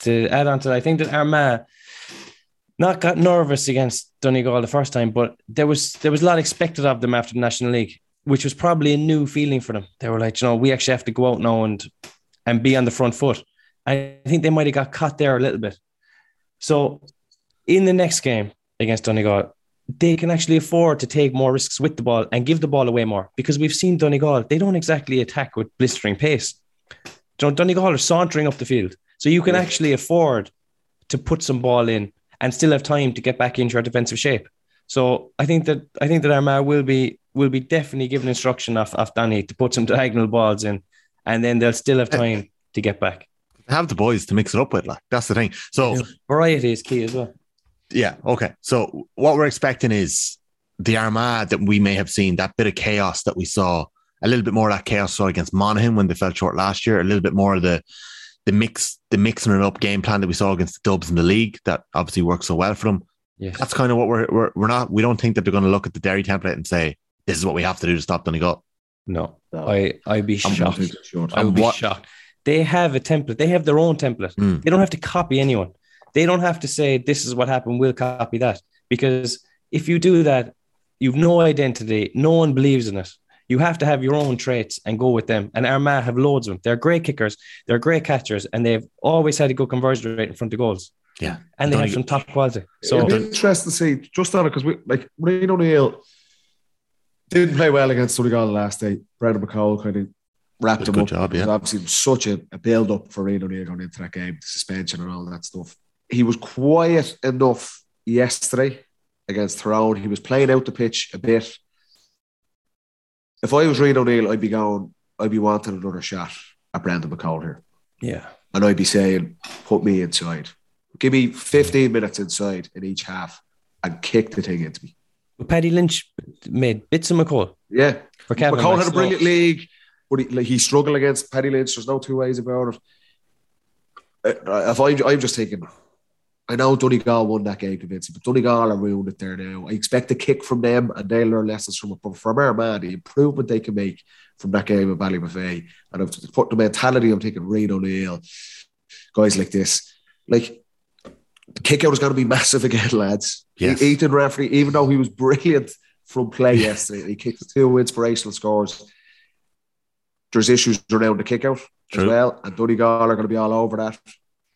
to add on to that, I think that Armagh not got nervous against Donegal the first time, but there was there was a lot expected of them after the National League, which was probably a new feeling for them. They were like, you know, we actually have to go out now and and be on the front foot. I think they might have got caught there a little bit. So in the next game against Donegal, they can actually afford to take more risks with the ball and give the ball away more because we've seen Donegal, they don't exactly attack with blistering pace. John Donegal are sauntering up the field. So you can yeah. actually afford to put some ball in and still have time to get back into your defensive shape. So I think that I think that Armagh will be will be definitely given instruction off, off Danny to put some diagonal balls in and then they'll still have time to get back. Have the boys to mix it up with, like that's the thing. So variety is key as well. Yeah. Okay. So what we're expecting is the Armagh that we may have seen, that bit of chaos that we saw a little bit more of that chaos saw against Monaghan when they fell short last year. A little bit more of the the mix, the mixing it up game plan that we saw against the Dubs in the league that obviously worked so well for them. Yes. That's kind of what we're we're, we're not. We don't think that they're going to look at the Derry template and say this is what we have to do to stop Donegal. No, No. I I'd be I'm shocked. not too sure. I would be what- shocked. They have a template. They have their own template. Mm. They don't have to copy anyone. They don't have to say this is what happened. We'll copy that because if you do that, you've no identity. No one believes in it. You have to have your own traits and go with them. And Armagh have loads of them. They're great kickers. They're great catchers, and they've always had a good conversion rate in front of goals. Yeah, And they have Donegal- some top quality. So So it'd be interesting to see just on it because we like Rian O'Neill didn't play well against Donegal last day. Brendan McCole kind of wrapped Did a him good up. job, yeah. It was obviously such a, a build up for Rian O'Neill going into that game, the suspension and all that stuff. He was quiet enough yesterday against Tyrone. He was playing out the pitch a bit. If I was Rian O'Neill, I'd be going, I'd be wanting another shot at Brendan McCole here. yeah, And I'd be saying, put me inside. Give me 15 minutes inside in each half and kick the thing into me. But Paddy Lynch made bits of McCole Yeah. for Kevin. McCole had a brilliant league, but he, like, he struggled against Paddy Lynch. There's no two ways about it. Uh, If I'm, I'm just thinking, I know Donegal won that game convincing, but Donegal are ruined it there now. I expect a kick from them and they'll learn lessons from it. But from Armagh, the improvement they can make from that game of Ballybofey, and I've put the mentality I'm thinking, Rian O'Neill, guys like this, like the kick out is going to be massive again, lads. Yes. Ethan Rafferty, even though he was brilliant from play yesterday, he kicked two inspirational scores. There's issues around the kick out as well, and Donegal are going to be all over that.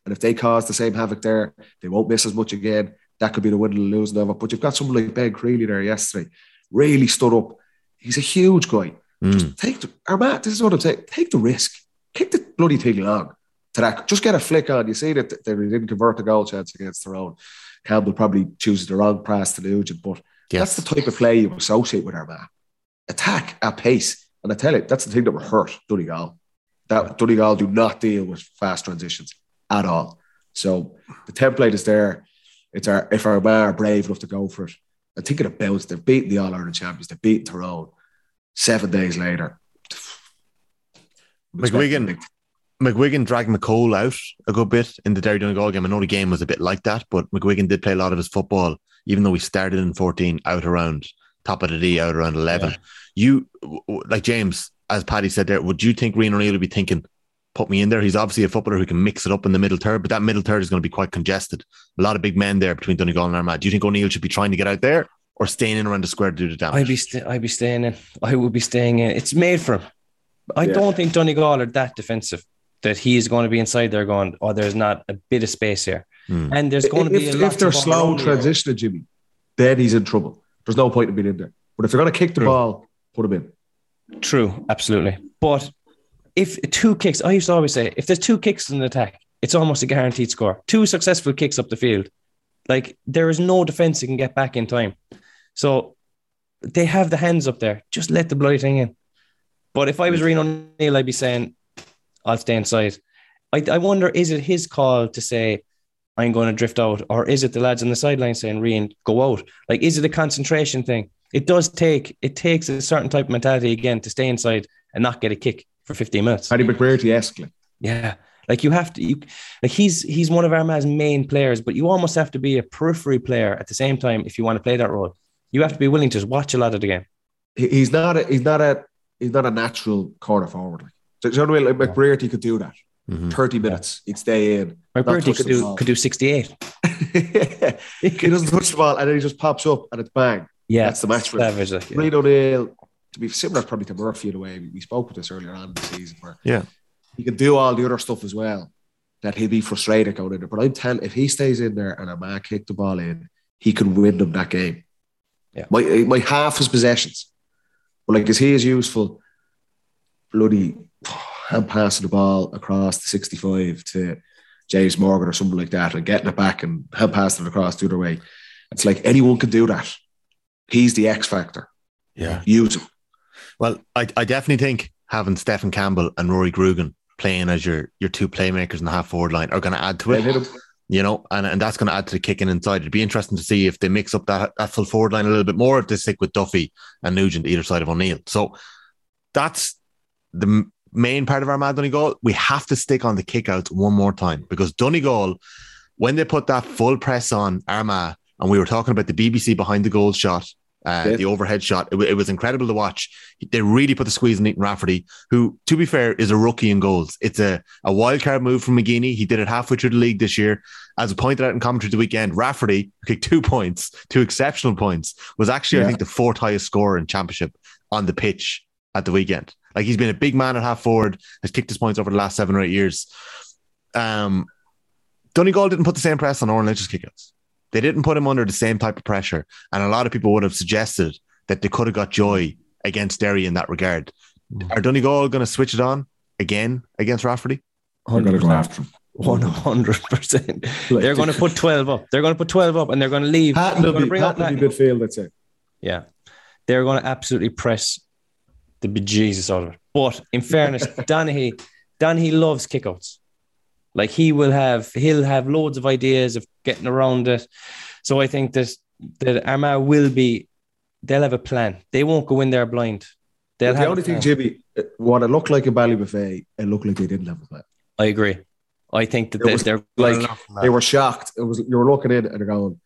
And if they cause the same havoc there, they won't miss as much again. That could be the win and losing of it. But you've got someone like Ben Crealey there yesterday, really stood up. He's a huge guy. Mm. Take the Armagh, this is what I'm saying. Take the risk. Kick the bloody thing long to that. Just get a flick on. You see that they didn't convert the goal chance against their own. Campbell probably chooses the wrong pass to Nugent, but Yes. that's the type of play you associate with Armagh. Attack at pace. And I tell you, that's the thing that will hurt Donegal. That Donegal do not deal with fast transitions at all. So the template is there. It's our if Armagh are brave enough to go for it. I think of bounce, they've beaten the All Ireland champions, they've beaten Tyrone. Seven days later. I'm McGuigan- dragged McCole out a good bit in the Derry Donegal game. I know the game was a bit like that, but McGuigan did play a lot of his football, even though he started in 14 out around top of the D, out around 11. Yeah. You, like James, as Paddy said there, would you think Rian O'Neill would be thinking, put me in there? He's obviously a footballer who can mix it up in the middle third, but that middle third is going to be quite congested. A lot of big men there between Donegal and Armagh. Do you think O'Neill should be trying to get out there or staying in around the square to do the damage? I'd be st- I'd be staying in. I would be staying in. It's made for him. I Yeah. don't think Donegal are that defensive that he's going to be inside there going, oh, there's not a bit of space here. Hmm. And there's going to be if, a lot if they're of slow around here. transitioning, Jimmy, then he's in trouble. There's no point in being in there. But if they're going to kick the True. ball, put him in. True, absolutely. But if two kicks, I used to always say, if there's two kicks in an attack, it's almost a guaranteed score. Two successful kicks up the field. Like there is no defense that can get back in time. So they have the hands up there. Just let the bloody thing in. But if I was Rian O'Neill, I'd be saying, I'll stay inside. I, I wonder, is it his call to say, I'm going to drift out? Or is it the lads on the sideline saying, Rian, go out? Like, is it a concentration thing? It does take, it takes a certain type of mentality again to stay inside and not get a kick for 15 minutes. Paddy McBrearty esque. Yeah. Like you have to, you like he's he's one of Armagh's main players, but you almost have to be a periphery player at the same time if you want to play that role. You have to be willing to just watch a lot of the game. He's not a he's not a he's not a natural corner forward. Like, do you know what I mean? Like McBrearty could do that. Mhm. 30 minutes, he'd stay in. My Not Bertie touch could do ball. could do 68. he doesn't touch the ball and then he just pops up and it's bang. Yeah, That's the match for savage. Like, yeah. O'Neill, to be similar probably to Murphy in a way, we spoke with this earlier on in the season where Yeah. he can do all the other stuff as well. That he'll be frustrated going in there. But I'm telling if he stays in there and a man kick the ball in, he can win them that game. Yeah. My eh, my half his possessions. But like is he as useful bloody hand passing the ball across the 65 to James Morgan or something like that and getting it back and hand passing it across the other way. It's like anyone can do that. He's the X factor. Yeah. Use him. Well, I, I definitely think having Stephen Campbell and Rory Grugan playing as your your two playmakers in the half forward line are going to add to it. You know, and, and that's going to add to the kicking inside. It'd be interesting to see if they mix up that, that full forward line a little bit more, if they stick with Duffy and Nugent either side of O'Neill. So that's the m- main part of Armagh Donegal. We have to stick on the kickouts one more time because Donegal, when they put that full press on Armagh, and we were talking about the BBC behind the goal shot, uh, Yeah. the overhead shot, it, it was incredible to watch. They really put the squeeze on Ethan Rafferty, who, to be fair, is a rookie in goals. It's a, a wild card move from McGeeney. He did it halfway through the league this year. As pointed out in commentary the weekend, Rafferty who kicked two points, two exceptional points, was actually, I think, the fourth highest scorer in championship on the pitch at the weekend. Like he's been a big man at half forward, has kicked his points over the last seven or eight years. Um, Donegal didn't put the same press on Odhrán Lynch's kickouts. They didn't put him under the same type of pressure. And a lot of people would have suggested that they could have got joy against Derry in that regard. Mm. Are Donegal going to switch it on again against Rafferty? I'm gonna go after him. One hundred percent. They're going to put twelve up. They're going to put twelve up, and they're going to leave. Patton they're will going to be, bring up Patton will that. be midfield, I'd say. Yeah, they're going to absolutely press the bejesus out of it. But in fairness, Donaghy, Donaghy loves kickouts. Like he will have, he'll have loads of ideas of getting around it. So I think that that Armagh will be, they'll have a plan. They won't go in there blind. They'll the only thing. Jimmy, uh, what it looked like in Ballybofey, it looked like they didn't have a plan. I agree. I think that they, they're Like they were shocked. It was you were looking in and they're going,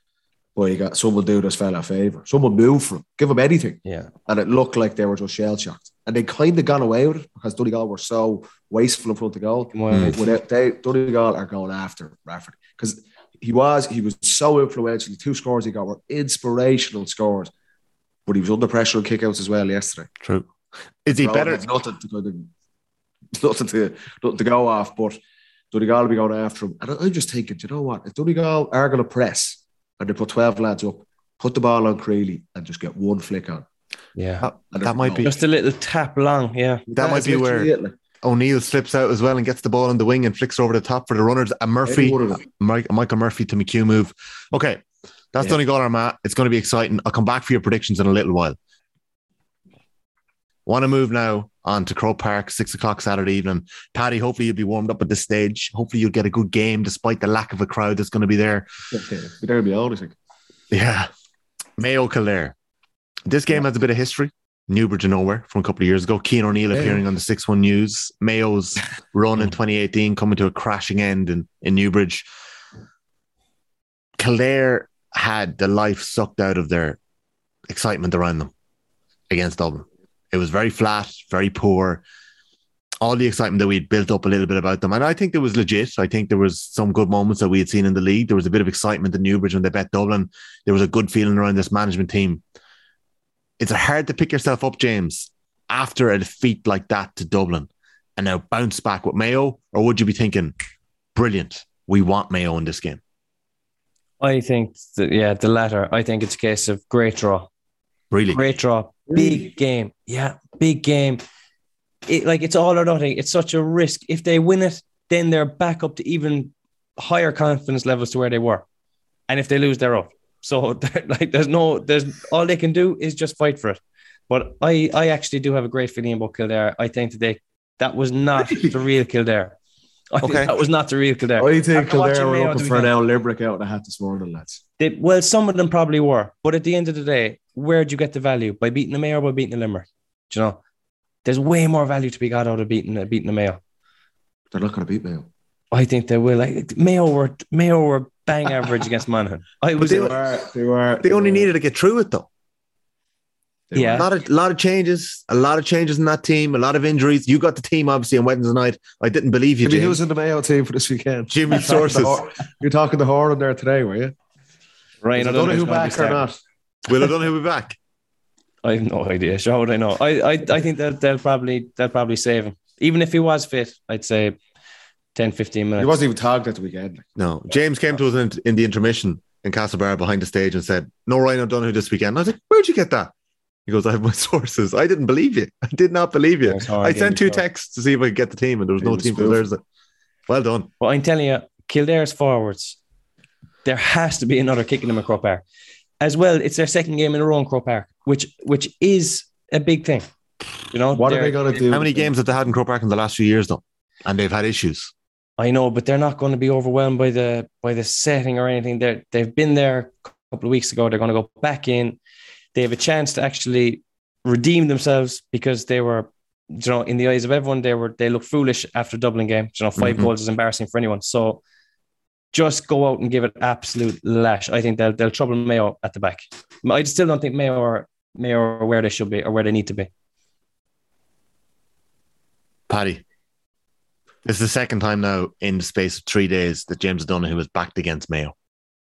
"Boy, you got someone do this fella a favor. Someone move for him. Give him anything." yeah. And it looked like they were just shell shocked, and they kind of got away with it because Donegal were so wasteful in front of goal. Well, Without they Donegal are going after Rafferty because he was he was so influential. The two scores he got were inspirational scores, but he was under pressure on kickouts as well yesterday. True. Is he Rowan better? Nothing to, nothing to nothing to go off, but Donegal will be going after him. And I'm just thinking, you know what? If Donegal are going to press and they put 12 lads up, put the ball on Crealey and just get one flick on. yeah. That, that might no- be Just a little tap long. Yeah. that might be literally where it, like. O'Neill slips out as well and gets the ball on the wing and flicks over the top for the runners. And Murphy, Any one of them. Mike, Michael Murphy to McHugh move. Okay, that's Yeah. Donegal Armagh. It's going to be exciting. I'll come back for your predictions in a little while. Want to move now on to Croke Park, six o'clock Saturday evening. Paddy, hopefully you'll be warmed up at this stage. Hopefully you'll get a good game despite the lack of a crowd that's going to be there. There'll be all, I think. Yeah. Mayo Kildare. This game has a bit of history. Newbridge and nowhere from a couple of years ago. Cian O'Neill appearing on the 6 1 News. Mayo's run in 2018 coming to a crashing end in, in Newbridge. Kildare had the life sucked out of their excitement around them against Dublin. It was very flat, very poor. All the excitement that we'd built up a little bit about them. And I think there was legit. I think there was some good moments that we had seen in the league. There was a bit of excitement in Newbridge when they bet Dublin. There was a good feeling around this management team. It's hard to pick yourself up, James, after a defeat like that to Dublin and now bounce back with Mayo? Or would you be thinking, brilliant, we want Mayo in this game? I think that, yeah, the latter. I think it's a case of great draw. Really? Great draw. Big game. Yeah, big game. It, like it's all or nothing. It's such a risk. If they win it, then they're back up to even higher confidence levels to where they were. And if they lose, they're up. So like there's no there's all they can do is just fight for it. But I I actually do have a great feeling about Kildare. I think that they that was not the real Kildare. I think Okay. that was not the real Kildare. I think After Kildare were looking for an Al Limerick out of the hat this morning, lads. They, well, some of them probably were, but at the end of the day, where'd you get the value by beating the Mayo or by beating the Limerick? Do you know, there's way more value to be got out of beating uh, beating the Mayo. They're not going to beat Mayo. I think they will. Like Mayo were Mayo were bang average against Monaghan. I was they They were. They were. They only needed to get through it though. They Yeah. A lot of lot of changes, a lot of changes in that team, a lot of injuries. You got the team obviously on Wednesday night. I didn't believe you, Jimmy, James. who's in the Mayo team for this weekend? Jimmy sources. You're talking to Horan there today, were you? Right, I don't know Donahue who's gonna be back or not? Will have done who be back. I have no idea. Sure, how would I know? I I, I think that they'll probably they'll probably save him. Even if he was fit, I'd say 10, 15 minutes. He wasn't even tagged at the weekend. No. James came to us in, in the intermission in Castlebar behind the stage and said, No Ryan O'Donoghue this weekend. I was like, Where'd you get that? He goes, I have my sources. I didn't believe you. I did not believe you. I sent two texts to see if I could get the team, and there was no was team for spoofed. Thursday. Well done. But I'm telling you, Kildare's forwards, there has to be another kick in them at Croke Park. As well, it's their second game in a row in Croke Park, which which is a big thing. You know, What are they're- going to do? How many games have they had in Croke Park in the last few years, though? And they've had issues. I know, but they're not going to be overwhelmed by the by the setting or anything. They they've been there a couple of weeks ago. They're going to go back in. They have a chance to actually redeem themselves because they were you know, in the eyes of everyone, they were they look foolish after Dublin game. You know, 5 Mhm. goals is embarrassing for anyone. So just go out and give it absolute lash. I think they'll they'll trouble Mayo at the back. I still don't think Mayo are Mayo are where they should be or where they need to be. Paddy. This is the second time now in the space of three days that James O'Donoghue was backed against Mayo.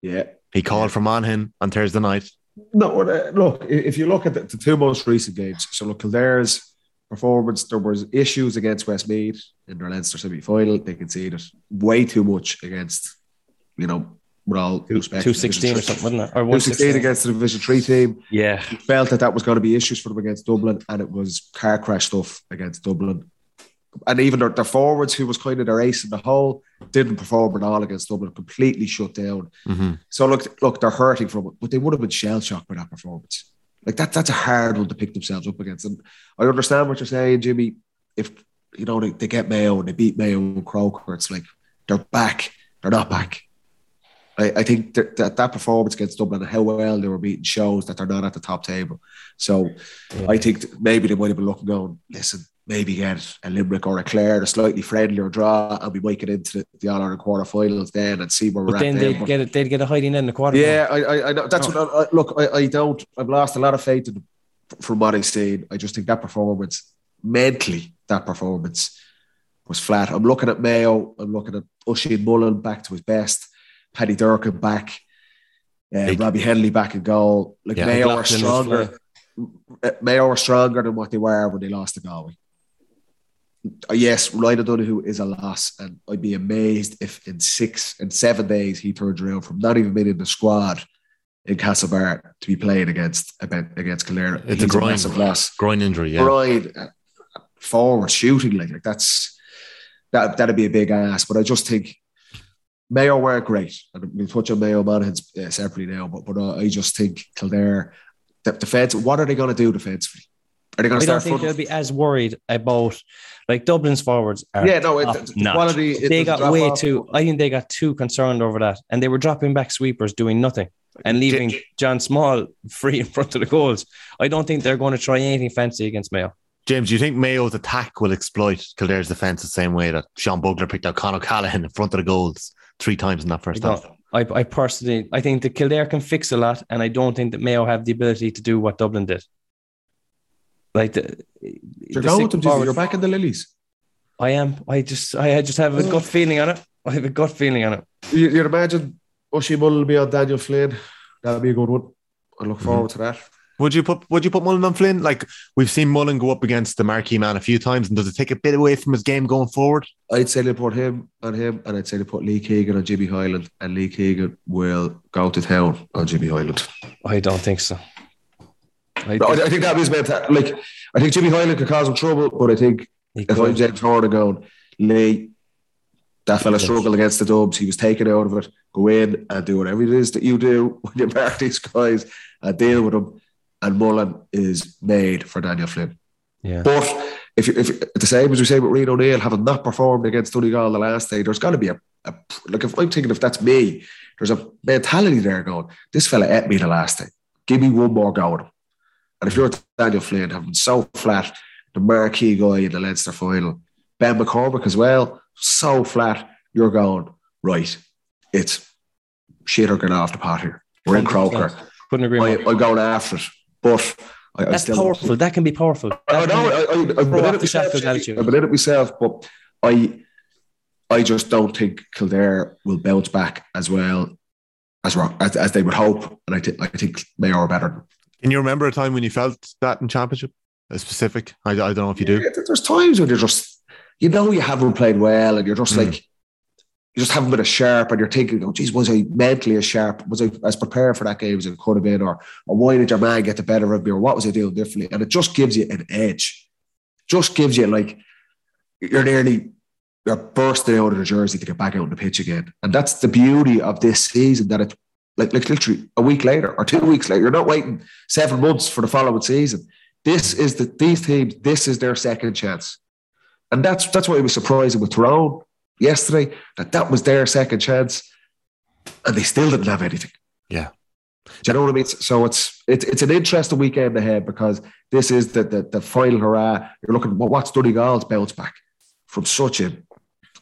Yeah. He called for Monaghan on Thursday night. No, uh, look, if you look at the, the two most recent games, so look, Kildare's performance, there was issues against Westmeath in their Leinster semi-final. They conceded way too much against, you know, with all due respect. Two sixteen or something, wasn't it? Or Two one sixteen sixteen. against the Division Three team. Yeah, He felt that that was going to be issues for them against Dublin, and it was car crash stuff against Dublin. And even their, their forwards, who was kind of their ace in the hole, didn't perform at all against Dublin. Completely shut down. Mhm. So look, look, they're hurting from it, but they would have been shell shocked by that performance. Like that, that's a hard one to pick themselves up against. And I understand what you're saying, Jimmy. If you know they, they get Mayo and they beat Mayo and Croker, it's like they're back. They're not back. I, I think that, that that performance against Dublin and how well they were beaten shows that they're not at the top table. So I think maybe they might have been looking going, listen, maybe get a Limerick or a Clare, a slightly friendlier draw, and we might get into the, the All Ireland quarterfinals then and see where we're but at. then then. they'd get it. They'd get a hiding in the quarter. yeah, I, I, I know. That's what. I, look, I, I don't. I've lost a lot of faith in from what I've seen. I just think that performance, mentally, that performance was flat. I'm looking at Mayo. I'm looking at Oisin Mullin back to his best. Paddy Durcan back. Uh, Big. Robbie Hennelly back in goal. Like Yeah, Mayo are stronger. Uh, Mayo are stronger than what they were when they lost to Galway. Uh, Yes, Ryan O'Donoghue is a loss, and I'd be amazed if in six and seven days he turns around from not even being in the squad in Castlebar to be playing against against Kildare. It's a He's groin. massive loss. Groin injury, yeah. Brian, uh, forward shooting like, like that's that that'd be a big ass. But I just think Mayo weren't great, and we'll touch on Mayo Monaghan's uh, separately now. But but uh, I just think Kildare, the defense. What are they going to do defensively? Are they going I to don't think front- they'll be as worried about like Dublin's forwards. Are yeah, no, it, top the, the notch. quality. it they got way off. too. I think they got too concerned over that, and they were dropping back sweepers, doing nothing, and leaving John Small free in front of the goals. I don't think they're going to try anything fancy against Mayo. James, do you think Mayo's attack will exploit Kildare's defence the same way that Sean Bugler picked out Con O'Callaghan in front of the goals three times in that I, first half? I, I personally, I think that Kildare can fix a lot, and I don't think that Mayo have the ability to do what Dublin did. Like the, You're the going with them, Jimmy. forward- You're back in the lilies. I am. I just, I just have a gut feeling on it. I have a gut feeling on it. You, you'd imagine Oisin Mullin will be on Daniel Flynn. That'll be a good one. I look forward to that. Would you put Would you put Mullin on Flynn? Like we've seen Mullin go up against the marquee man a few times, and does it take a bit away from his game going forward? I'd say they put him on him, and I'd say they put Lee Keegan on Jimmy Hyland, and Lee Keegan will go to town on Jimmy Hyland. I don't think so. I No, think I, I think that was meant to, like, I think Jimmy Hyland could cause him trouble, but I think he if I'm. James Horan going, Lee, that fella Yes. struggled against the Dubs, he was taken out of it. Go in and do whatever it is that you do when you mark these guys and deal with them. And Mullin is made for Daniel Flynn. yeah. But if you, if the same as we say with Rian O'Neill, having not performed against Donegal the last day, there's got to be a, a like if I'm thinking if that's me, there's a mentality there going. This fella ate me the last day. Give me one more go at him. And if you're Daniel Flynn, having so flat, the marquee guy in the Leinster final, Ben McCormack as well, so flat, you're going right. It's shit or get off the pot here. We're in Croker. Couldn't agree I, more. I'm going after it, but I, I That's still powerful. That can be powerful. I That know. can- I, I, I've been throw in off it myself. shackles Jimmy. attitude. I've been in it myself, but I, I just don't think Kildare will bounce back as well as as, as they would hope. And I think I think Mayo are better. Can you remember a time when you felt that in championship? A specific? I, I don't know if you do. There's times when you're just, you know, you haven't played well, and you're just Mm. like, you just haven't been as sharp, and you're thinking, oh, geez, was I mentally as sharp? Was I as prepared for that game as I could have been, or or why did your man get the better of me, or what was I doing differently? And it just gives you an edge. Just gives you like you're nearly you're bursting out of the jersey to get back out on the pitch again, and that's the beauty of this season. That it like like literally a week later or two weeks later, you're not waiting seven months for the following season. This is the these teams. This is their second chance, and that's that's why it was surprising with Tyrone yesterday that that was their second chance, and they still didn't have anything. Yeah. Do you know what I mean? So it's it's it's an interesting weekend ahead because this is the the, the final hurrah. You're looking what what's Donegal's bounce back from such a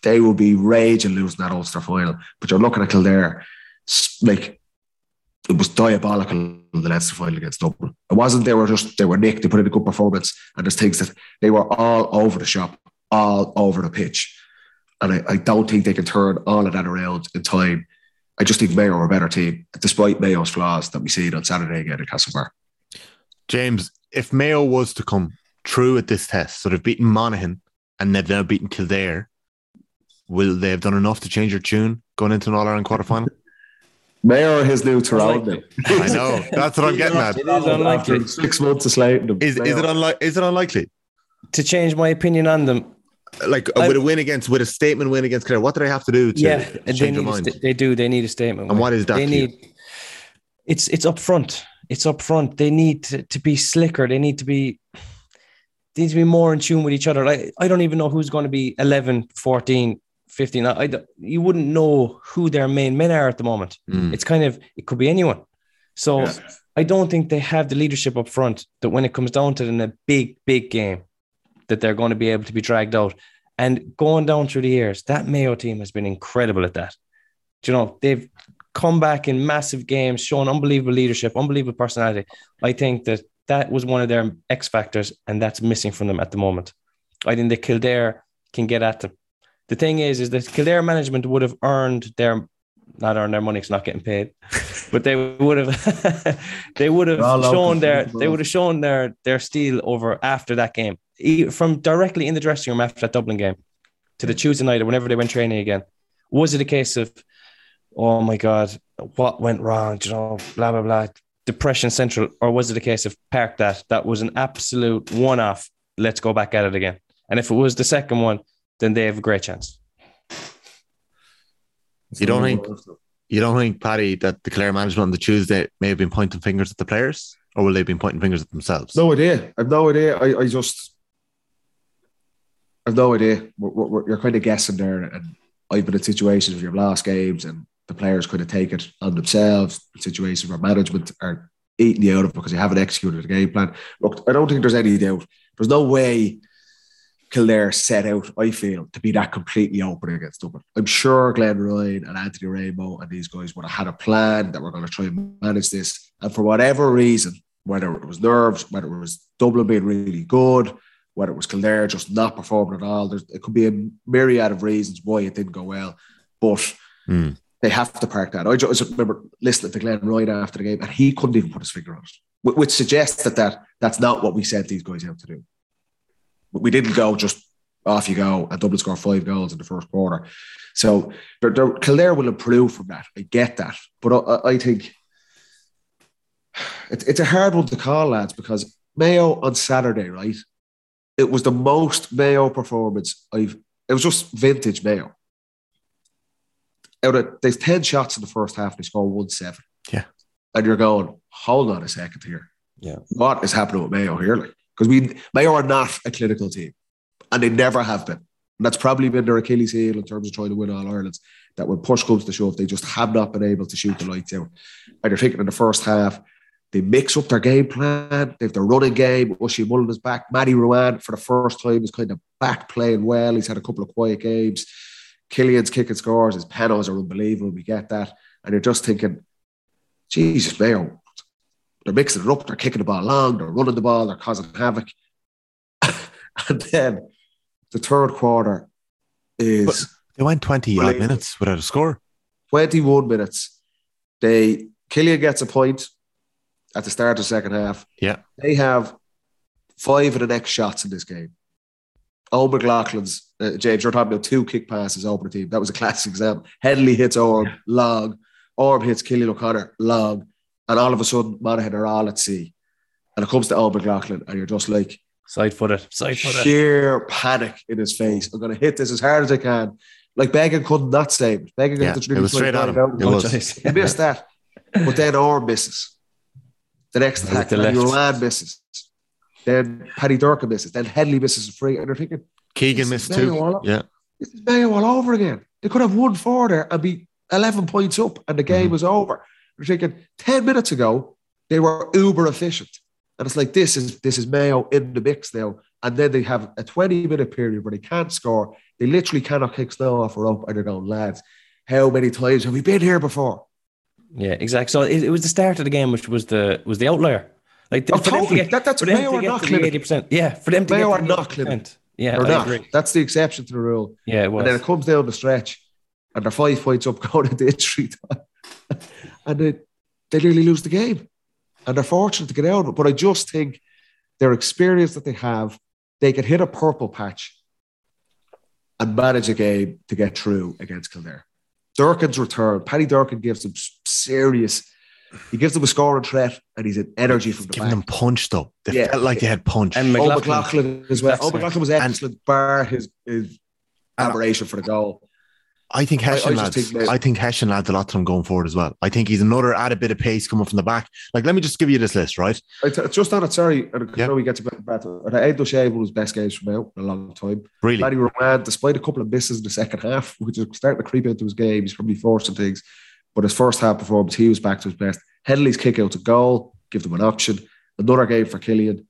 they will be raging losing that Ulster final. But you're looking at Kildare, like it was diabolical in the Leinster final against Dublin. It wasn't they were just they were nicked, they put in a good performance, and there's things that they were all over the shop, all over the pitch. And I, I don't think they can turn all of that around in time. I just think Mayo are a better team, despite Mayo's flaws that we see on Saturday again at Castlebar. James, if Mayo was to come true at this test, so they've beaten Monaghan and they've now beaten Kildare, will they have done enough to change their tune going into an All Ireland quarter final? Mayo are his new Tyrone now. I know that's what I'm getting at. It is unlikely After six months of slating them. Is, is Mayo- it unlike? Is it unlikely? to change my opinion on them. Like uh, I- with a win against, with a statement win against Kildare, what do they have to do to yeah, change they their need mind? they do. They need a statement. And what is that They to you? need. It's it's up front. It's up front. They need to, to be slicker. They need to be. They need to be more in tune with each other. Like I don't even know who's going to be 11, 14, 15. I, I you wouldn't know who their main men are at the moment. Mm. It's kind of it could be anyone. So Yeah. I don't think they have the leadership up front that when it comes down to it in a big, big game, that they're going to be able to be dragged out. And going down through the years, that Mayo team has been incredible at that. Do you know, they've come back in massive games, shown unbelievable leadership, unbelievable personality. I think that that was one of their X factors, and that's missing from them at the moment. I think that Kildare can get at them. The thing is, is that Kildare management would have earned their not earned their money, it's not getting paid, but they would have they would have They're all local shown their they would have shown their their steel over after that game, from directly in the dressing room after that Dublin game to the Tuesday night or whenever they went training again. Was it a case of, oh my God, what went wrong? You know, blah blah blah, depression central, or was it a case of park that? That was an absolute one off. Let's go back at it again. And if it was the second one, then they have a great chance. You don't think you don't think Paddy that the Clare management on the Tuesday may have been pointing fingers at the players, or will they have been pointing fingers at themselves? No idea. I've no idea. I, I just, I've no idea. We're, we're, you're kind of guessing there, and I've been in situations where you've lost games, and the players kind of take it on themselves. Situations where management are eating you out of because you haven't executed the game plan. Look, I don't think there's any doubt. There's no way Kildare set out, I feel, to be that completely open against Dublin. I'm sure Glenn Ryan and Anthony Rainbow and these guys would have had a plan that we're going to try and manage this. And for whatever reason, whether it was nerves, whether it was Dublin being really good, whether it was Kildare just not performing at all, there's, it could be a myriad of reasons why it didn't go well. But Hmm. they have to park that. I just remember listening to Glenn Ryan after the game, and he couldn't even put his finger on it, wh- which suggests that, that that's not what we sent these guys out to do. We didn't go just off you go and Dublin score five goals in the first quarter. So they're, they're, Kildare will improve from that. I get that. But I, I think it, it's a hard one to call, lads, because Mayo on Saturday, right? It was the most Mayo performance I've, it was just vintage Mayo. Out of, there's 10 shots in the first half, they score 1 7. Yeah. And you're going, hold on a second here. Yeah. What is happening with Mayo here? Like, because we Mayo are not a clinical team, and they never have been. And that's probably been their Achilles heel in terms of trying to win all Ireland's. That when push comes to shove, they just have not been able to shoot the lights out. And you're thinking in the first half, they mix up their game plan. They have their running game. Oisin Mullin is back. Matty Ruane, for the first time, is kind of back playing well. He's had a couple of quiet games. Cillian's kicking scores. His penalties are unbelievable. We get that. And you're just thinking, Jesus, Mayo, they're mixing it up. They're kicking the ball long. They're running the ball. They're causing havoc. and then the third quarter is They went 20 odd minutes without a score. 21 minutes. They Cillian gets a point at the start of the second half. Yeah. They have five of the next shots in this game. Eoghan McLaughlin's, uh, James, you're talking about two kick passes over the team. That was a classic example. Hennelly hits Orme, long. Orme hits Cillian O'Connor, long. And all of a sudden, Monaghan are all at sea. And it comes to Eoghan McLaughlin, and you're just like, Side footed. Side footed. sheer panic in his face. I'm going to hit this as hard as I can. Like Beggan could not save it. Beggan Yeah, got the it was straight at him. It was. He missed that. But then Orme misses. The next attack, the left. Rowan misses. Then Paddy Durcan misses. Then Hennelly misses a free. And they're thinking, Keegan missed all Yeah. this is Mayo all over again. They could have won four there and be 11 points up and the game Mhm. was over. They're thinking 10 minutes ago, they were uber efficient. And it's like this is this is Mayo in the mix now. And then they have a 20 minute period where they can't score. They literally cannot kick snow off or up. and they're going, lads, how many times have we been here before? Yeah, exactly. So it, it was the start of the game, which was the was the outlier. Like Oh, for them to totally. get- That- that's for them Mayo to get the eighty percent. Yeah, for them to Mayo get are not 80%. Yeah, They're I not. agree. That's the exception to the rule. Yeah. And then it comes down the stretch and they're five points up going into injury time. and they, they nearly lose the game. And they're fortunate to get out. But I just think their experience that they have, they can hit a purple patch and manage a game to get through against Kildare. Durcan's return, Paddy Durcan gives them serious, he gives them a score scoring threat and he's an energy from the Giving back. them punch though. They Yeah. felt like they had punch. And McLaughlin. McLaughlin as well. Oh, McLaughlin was excellent, bar his, his aberration for the goal. I think I- I Hession just lads. think I think Hession lads a lot to him going forward as well. I think he's another added bit of pace coming from the back. Like, let me just give you this list, right? I t- just on it, sorry, and Yeah. yeah. we get to back back to it. Ed O'Shea one of his best games from out in a long time. Really, Danny Roman, despite a couple of misses in the second half, which is starting to creep into his game, he's probably forcing things. But his first half performance, he was back to his best. Hennelly's kick out to goal, give them an option. Another game for Cillian.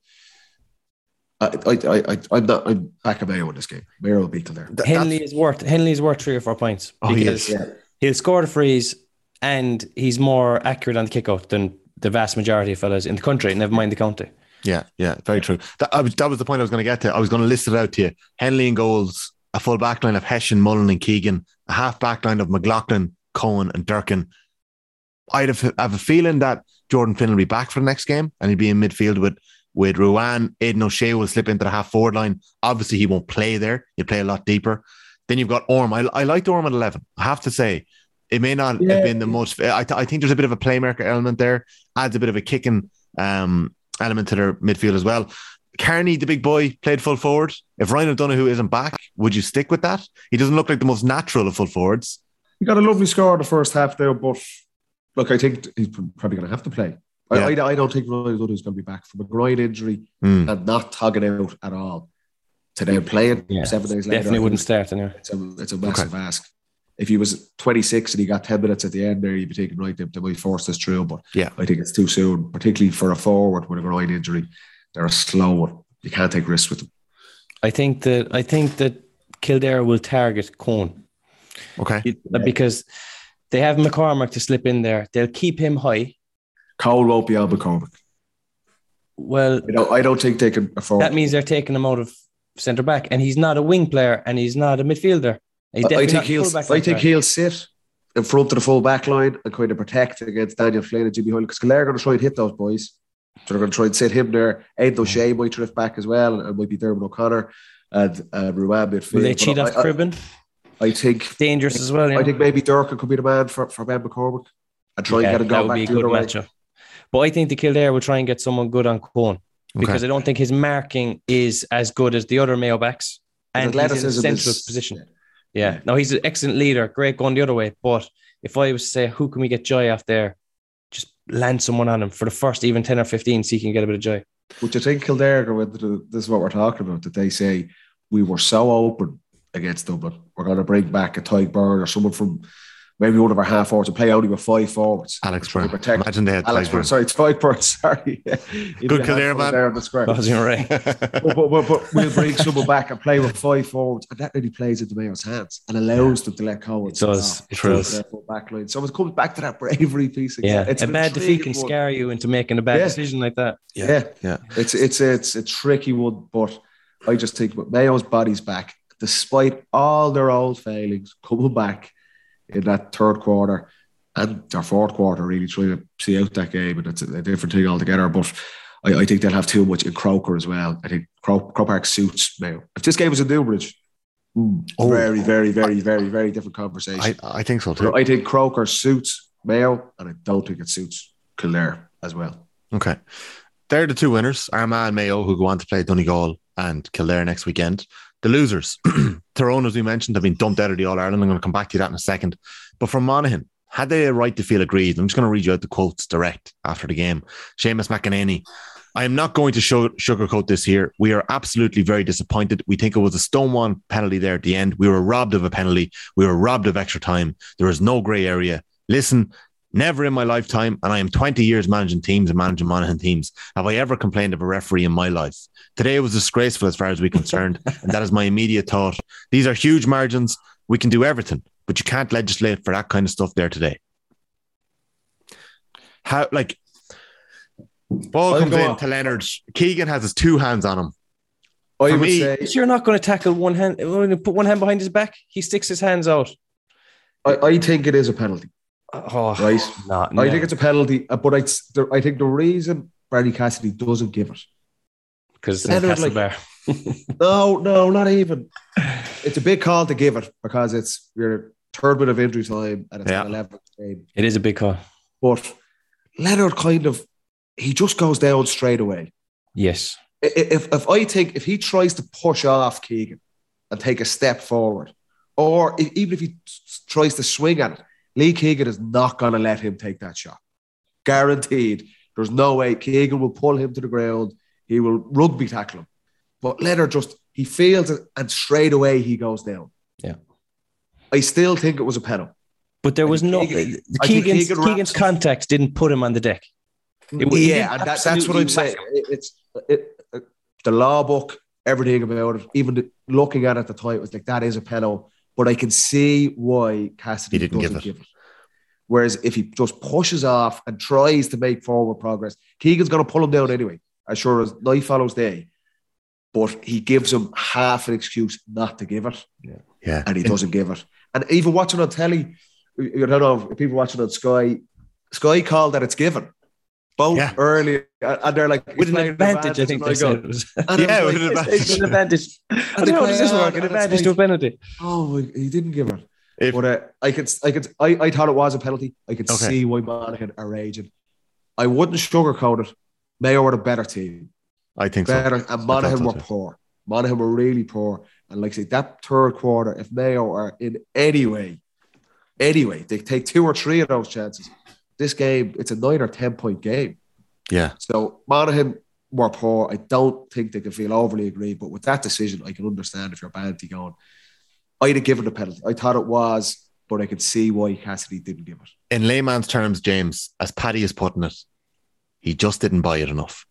I, I, I, I, I'm not. I'm back of Mayo in this game. Mayo will be Kildare. Th- Hennelly is worth Hennelly is worth three or four points Oh, he because is. Yeah. he'll score the freeze and he's more accurate on the kick out than the vast majority of fellas in the country. Never mind the county. Yeah, yeah, very true. That, I was, that was the point I was going to get to. I was going to list it out to you. Hennelly and goals, a full back line of Hession, Mullin, and Keegan, a half back line of McLaughlin, Coen, and Durcan. I'd have, have a feeling that Jordan Flynn will be back for the next game and he'd be in midfield with with Ruane. Aidan O'Shea will slip into the half forward line. Obviously, he won't play there. He'll play a lot deeper. Then you've got Orme. I, I liked Orme at 11. I have to say, it may not have been the most. I, th- I think there's a bit of a playmaker element there, adds a bit of a kicking um, element to their midfield as well. Carney, the big boy, played full forward. If Ryan O'Donoghue isn't back, would you stick with that? He doesn't look like the most natural of full forwards. He got a lovely score in the first half there, but look, I think he's probably going to have to play. I, I, I don't think Ryan is going to be back from a groin injury Mm. and not tugging out at all to then playing Yeah, seven days later. Definitely I wouldn't start anyway. It's a, it's a massive ask. If he was 26 and he got 10 minutes at the end there, you'd be thinking, right, they, they might force this through. But Yeah. I think it's too soon, particularly for a forward with a groin injury. They're a slow one. You can't take risks with them. I think that I think that Kildare will target Coen Okay. because they have McCormack to slip in there. They'll keep him high. Cole won't be on McCormack. Well, I don't, I don't think they can afford that means they're taking him out of centre back, and he's not a wing player, and he's not a midfielder. He's I think he'll. I think he'll sit in front of the full back line and kind of protect against Daniel Flynn and Jimmy Hull because Clare are going to try and hit those boys. So they're going to try and sit him there. Ed O'Shea might drift back as well, and it might be Dermot O'Connor and uh, Ruane midfield. Will they cheat I, off Cribben? I think. Dangerous as well. You I think maybe Durcan could be the man for for Ben McCormack and try Yeah, and get going would back be a good way. matchup. But I think the Kildare will try and get someone good on Coen because I don't think his marking is as good as the other Mayo backs, and he's in a central is- position. Yeah. No, he's an excellent leader, great going the other way. But if I was to say, who can we get joy off there? Just land someone on him for the first even 10 or 15 so he can get a bit of joy. Which I think Kildare go into the, this is what we're talking about that they say we were so open against Dublin. We're going to bring back a Tyke Byrne or someone from maybe one of our half forwards to play only with five forwards. Alex Try to Byrne. protect Imagine they had Alex Tyke Byrne. Byrne. Sorry, Tyke Byrne. Sorry. Good Kildare, man. There on the square. That was your right. but, but, but, but we'll bring someone back and play with five forwards, and that really plays into Mayo's hands and allows them to let go. It does. It True. does. Back line. So it comes back to that bravery piece. Again. Yeah. It's a bad defeat can one. scare you into making a bad Yeah. decision like that. Yeah. Yeah. It's it's it's a tricky one, but I just think with Mayo's body's back, despite all their old failings, coming back in that third quarter and their fourth quarter, really trying to see out that game, and it's a, a different thing altogether. But I, I think they'll have too much in Croker as well. I think Cro- Park suits Mayo. If this game was in Newbridge, mm, Oh. very, very, very, very, very different conversation. I, I think so too. I think Croker suits Mayo, and I don't think it suits Kildare as well. Okay. They're the two winners, Armagh and Mayo, who go on to play Donegal and Kildare next weekend. The losers, Tyrone, as we mentioned, have been dumped out of the All Ireland. I'm going to come back to that in a second. But for Monaghan, had they a right to feel aggrieved? I'm just going to read you out the quotes direct after the game. Seamus McEnaney. I am not going to sugarcoat this here. We are absolutely very disappointed. We think it was a stone one penalty there at the end. We were robbed of a penalty. We were robbed of extra time. There is no grey area. Listen, Never in my lifetime, and I am 20 years managing teams and managing Monaghan teams, have I ever complained of a referee in my life. Today was disgraceful as far as we're concerned, and that is my immediate thought. These are huge margins. We can do everything, but you can't legislate for that kind of stuff there today. How, like, ball I'll comes in on. to Leonard. Keegan has his two hands on him. I For would me- say You're not going to tackle one hand, put one hand behind his back. He sticks his hands out. I, I think it is a penalty. Oh, Right. Not, I think it's a penalty, uh, but I, I think the reason Barry Cassidy doesn't give it. because it's like-. No, no, not even. It's a big call to give it because it's your third bit of injury time and it's Yeah. an 11th game. It is a big call. But Leonard kind of, he just goes down straight away. Yes. If, if I think if he tries to push off Keegan and take a step forward, or even if he tries to swing at it, Lee Keegan is not going to let him take that shot. Guaranteed. There's no way Keegan will pull him to the ground. He will rugby tackle him. But Leonard just, he feels it and straight away he goes down. Yeah. I still think it was a penalty. But there was no Keegan- Keegan's, Keegan Keegan's contact didn't put him on the deck. It yeah, and that, that's what I'm saying. It- it's it, it- the law book, everything about it. Even the, looking at it at the time, it was like that is a penalty. But I can see why Cassidy He didn't doesn't give it. Whereas if he just pushes off and tries to make forward progress, Keegan's going to pull him down anyway, as sure as night follows day. But he gives him half an excuse not to give it, Yeah. yeah. and he doesn't give it. And even watching on telly, I don't know if people watching on Sky, Sky called that it's given. Both Yeah. early, and they're like with an explaining advantage, I think they go, said. It was. Yeah, like, with an advantage. it's- With an advantage. I don't know, play does this work? An and it's advantage to a penalty. Oh, he didn't give it. If- but uh, I could, I could, I, I thought it was a penalty. I could Okay. see why Monaghan are raging. I wouldn't sugarcoat it. Mayo were the better team, I think better, so. and I Monaghan thought were so too. poor. Monaghan were really poor, and like I say, that third quarter, if Mayo are in any way, anyway, they take two or three of those chances. This game, it's a nine or ten point game. Yeah. So Monaghan were poor. I don't think they can feel overly aggrieved, but with that decision, I can understand if you're Banty going. I'd have given the penalty. I thought it was, but I could see why Cassidy didn't give it. In layman's terms, James, as Paddy is putting it, he just didn't buy it enough.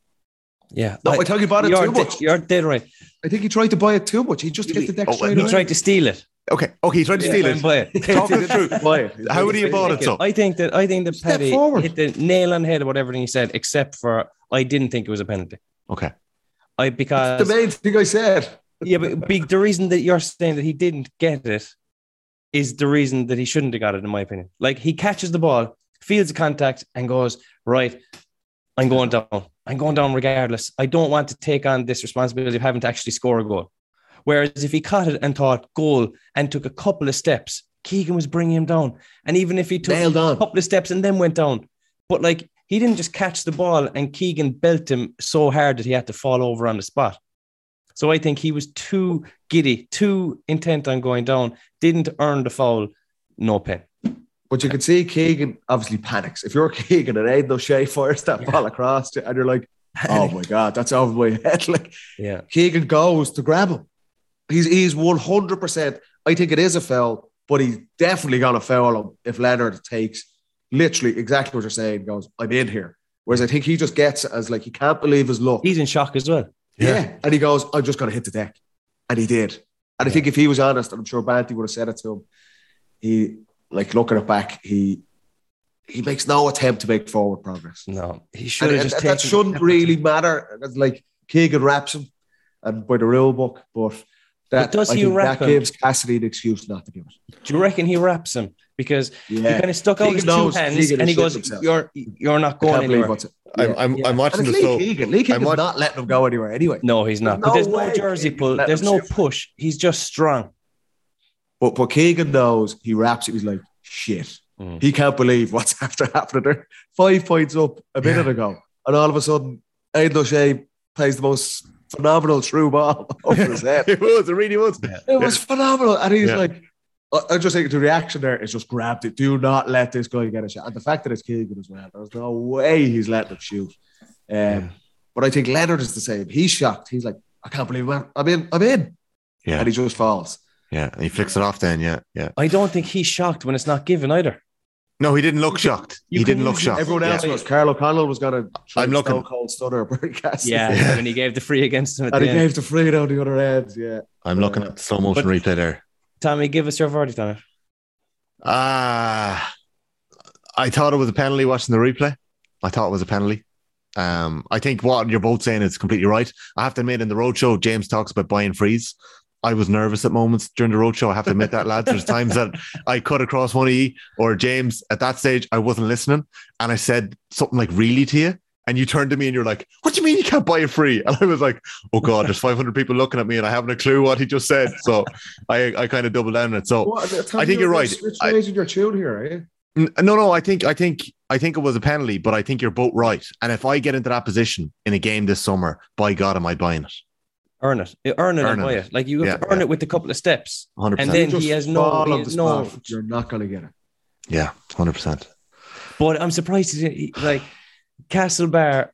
Yeah. No, I, think he bought it too de- much. you're dead right. I think he tried to buy it too much. He just hit the deck Oh, straight He away. tried to steal it. Okay. Okay. He tried to Yeah, steal try it. buy it. Talk us through. Buy it. How would he have bought it? So I think that I think that Step Paddy forward. hit the nail on the head of what everything he said, except for I didn't think it was a penalty. okay. I because The because main thing I said. yeah, but be, the reason that you're saying that he didn't get it is the reason that he shouldn't have got it, in my opinion. Like he catches the ball, feels the contact, and goes right. I'm going down. I'm going down regardless. I don't want to take on this responsibility of having to actually score a goal. Whereas if he caught it and thought goal and took a couple of steps, Keegan was bringing him down. And even if he took a couple of steps and then went down, but like he didn't just catch the ball and Keegan belt him so hard that he had to fall over on the spot. So I think he was too giddy, too intent on going down, didn't earn the foul, no pen. But you can see Keegan obviously panics. If you're Keegan and Aidan O'Shea fires that ball across and you're like, oh my God, that's over my head. Like Yeah. Keegan goes to grab him. He's he's 100%. I think it is a foul, but he's definitely going to foul him if Leonard takes literally exactly what you're saying, goes, I'm in here. Whereas I think he just gets it as like, he can't believe his luck. He's in shock as well. Yeah. And he goes, I'm just going to hit the deck. And he did. And I think if he was honest, and I'm sure Banty would have said it to him, he, like looking it back, he he makes no attempt to make forward progress. No, he should And, have and just that taken- shouldn't really matter. It's like Keegan wraps him and by the rule book, but that, But does I he think wrap that him? gives Cassidy an excuse not to give it. Do you reckon he wraps him? Because he Yeah. kind of stuck out Keegan his two hands Keegan and he goes, himself. "You're you're not I going can't believe anywhere." what's it. I'm, Yeah. I'm, Yeah. I'm watching And the it's Lee so. Keegan. Lee Keegan's watch- not letting him go anywhere anyway. No, he's not. There's but there's no no way jersey pull. There's no shoot. push. He's just strong. But but Keegan knows he wraps it. He's like, shit. Mm. He can't believe what's after happening there. Five points up a minute ago. And all of a sudden, Aidan O'Shea plays the most phenomenal true ball over his head. it was. It really was. It was phenomenal. And he's Yeah. like, I I just think the reaction there is just grabbed it. Do not let this guy get a shot. And the fact that it's Keegan as well, there's no way he's letting him shoot. Um, But I think Leonard is the same. He's shocked. He's like, I can't believe it. I'm in. I'm in. Yeah. And he just falls. Yeah. And he flicks it off then. Yeah. Yeah. I don't think he's shocked when it's not given either. No, he didn't look shocked. You he didn't look shocked. Everyone else Yeah. was. Carl O'Connell was going to try I'm I'm looking. Stone Cold Stunner Barry Castle. Yeah, when he gave the free against him at And the he end. gave the free down the other end. Yeah. I'm looking at the slow motion replay there. Tommy, give us your verdict on it. Ah, I thought it was a penalty watching the replay. I thought it was a penalty. Um, I think what you're both saying is completely right. I have to admit, in the roadshow, James talks about buying freeze. I was nervous at moments during the roadshow. I have to admit that, lads. There's times that I cut across one of you or James. At that stage, I wasn't listening, and I said something like "really" to you, and you turned to me and you're like, "What do you mean you can't buy a free?" And I was like, "Oh God, there's 500 people looking at me, and I haven't a clue what he just said." So I, I kind of doubled down on it. So What, I think you're right. It's I- raising your tune here, are you? N- No, no, I think I think I think it was a penalty, but I think you're both right. And if I get into that position in a game this summer, by God, am I buying it? Earn it. Earn it and Earn buy it. it. Like you have Yeah, to earn yeah. it with a couple of steps. 100%. And then he has no, fall he on has the no. spot, You're not going to get it. yeah, 100%. But I'm surprised. He, he- like Castlebar,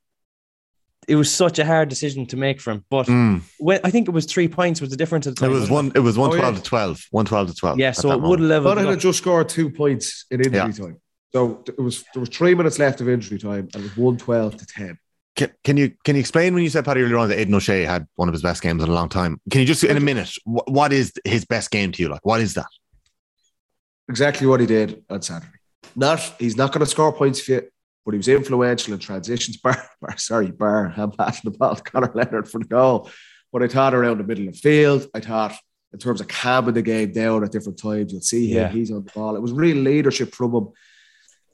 it was such a hard decision to make for him. But Mm. when, I think it was three points was the difference at the It time. was wasn't one. It was one Oh, twelve yeah. to twelve. One twelve to twelve. Yeah, so it would level. Monaghan it had just scored two points in injury Yeah. time. So it was there was three minutes left of injury time, and it was one twelve to ten. Can, can you can you explain when you said Paddy earlier on that Aidan O'Shea had one of his best games in a long time? Can you just in a minute? What, what is his best game to you? Like, what is that? Exactly what he did on Saturday. Not he's not going to score points for you, but he was influential in transitions. Bar, bar sorry, bar. I'm passing the ball to Conor Leonard for the goal. But I thought around the middle of the field, I thought in terms of calming the game down at different times, you'll see him. Yeah. He's on the ball. It was real leadership from him,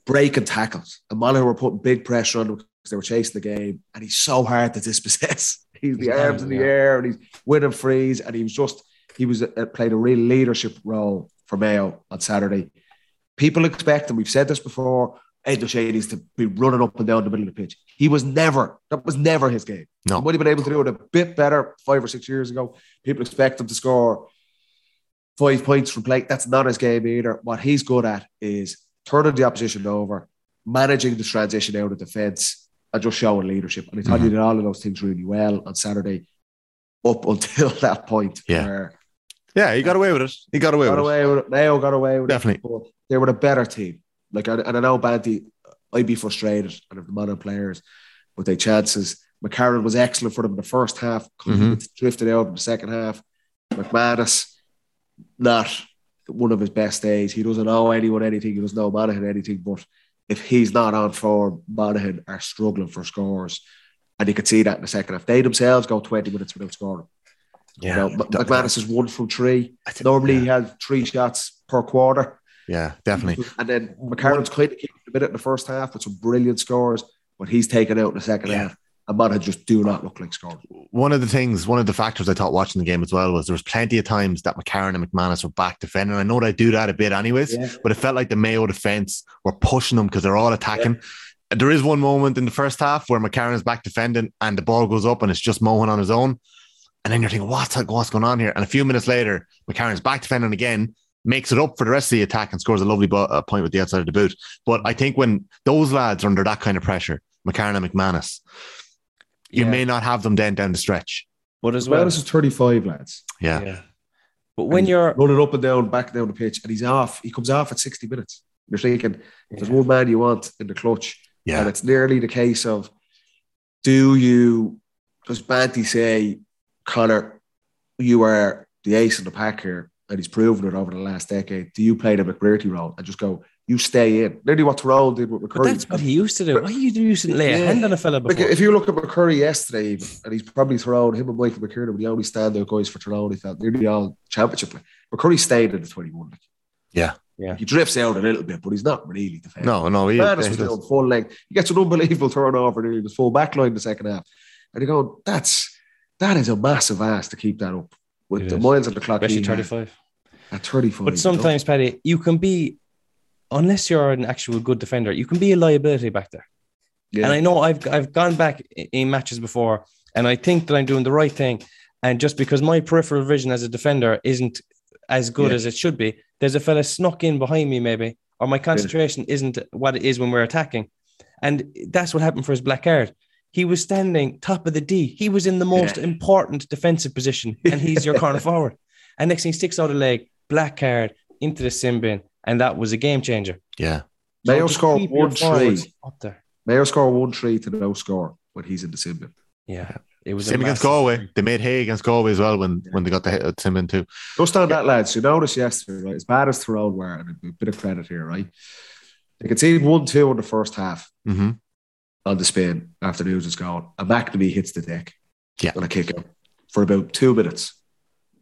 breaking tackles. And Monaghan were putting big pressure on him because they were chasing the game, and he's so hard to dispossess. He's the He's arms in the yeah. air, and he's winning freeze, and he was just he was uh, played a real leadership role for Mayo on Saturday. People expect, and we've said this before, Ed O'Shea needs to be running up and down the middle of the pitch. He was never, that was never his game. No. He might have been able to do it a bit better five or six years ago. People expect him to score five points from play. That's not his game either. What he's good at is turning the opposition over, managing the transition out of defence, and just showing leadership. And I thought Mm-hmm. he did all of those things really well on Saturday, up until that point Yeah. where Yeah, he got away with it. He got away got with away with it. Mayo got away with Definitely. it. But they were the better team. Like, and and I know Banty, I'd be frustrated and if the modern players, but their chances. McCarron was excellent for them in the first half. Mhm. Drifted out in the second half. McManus, not one of his best days. He doesn't owe anyone anything. He doesn't owe Monaghan anything. But if he's not on form, Monaghan are struggling for scores. And you could see that in the second half. They themselves go 20 minutes without scoring. it. You Yeah, know, McManus is one from three. Think- Normally yeah. he has three shots per quarter. yeah, definitely. And then McCarron's kind of keeping a bit in the first half with some brilliant scores, but he's taken out in the second Yeah. half. Monaghan just do not look like scoring. one of the things, one of the factors I thought watching the game as well was there was plenty of times that McCarron and McManus were back defending. I know they do that a bit anyways, Yeah. but it felt like the Mayo defense were pushing them because they're all attacking. There is one moment in the first half where McCarron is back defending and the ball goes up and it's just Mohan on his own. And then you're thinking, what's, what's going on here? And a few minutes later, McCarron's back defending again, makes it up for the rest of the attack and scores a lovely bo- uh, point with the outside of the boot. But I think when those lads are under that kind of pressure, McCarron and McManus, you Yeah. may not have them then down the stretch. But as As well well, as is 35, lads. Yeah. yeah. But when you're running up and down, back down the pitch, and he's off. He comes off at 60 minutes. You're thinking, there's one man you want in the clutch. Yeah. And it's nearly the case of do you, does Banty say, Conor, you are the ace in the pack here, and he's proven it over the last decade. Do you play the McBrearty role and just go, you stay in? Nearly what Tyrone did with but McCurry. that's what he used to do. Why you used to lay a Yeah. hand on a fella Like, if you look at McCurry yesterday, even, and he's probably thrown him and Michael McKernan were the only standout guys for Tyrone. He felt nearly all championship. play. McCurry stayed in the 21. Like. Yeah. Yeah. He drifts out a little bit, but he's not really defending. No, no, he, Manus he was full length. He gets an unbelievable turnover nearly the full back line in the second half. And you go, that's that is a massive ass to keep that up with It the is. miles on the clock. Especially he 35. At 35. But sometimes, Paddy, you can be, unless you're an actual good defender, you can be a liability back there. yeah. And I know I've I've gone back in matches before, and I think that I'm doing the right thing. And just because my peripheral vision as a defender isn't as good Yeah. as it should be, there's a fella snuck in behind me, maybe, or my concentration isn't what it is when we're attacking. And that's what happened for his black card. He was standing top of the D. He was in the most Yeah. important defensive position, and he's your corner forward. And next thing, he sticks out a leg, black card into the sin bin, and that was a game changer. Yeah. Mayo just scored one three. Up there. Mayo score one three to no score when he's in the sin bin. Yeah. It was a Same against massive- Galway. They made hay against Galway as well when, when they got the hit at Simon too. Just on that, lads, you noticed yesterday, right? As bad as Tyrone were, and a bit of credit here, right? They conceded 1 2 in the first half hmm on the spin after news is gone. And McNamee hits the deck Yeah. on a kick out for about two minutes.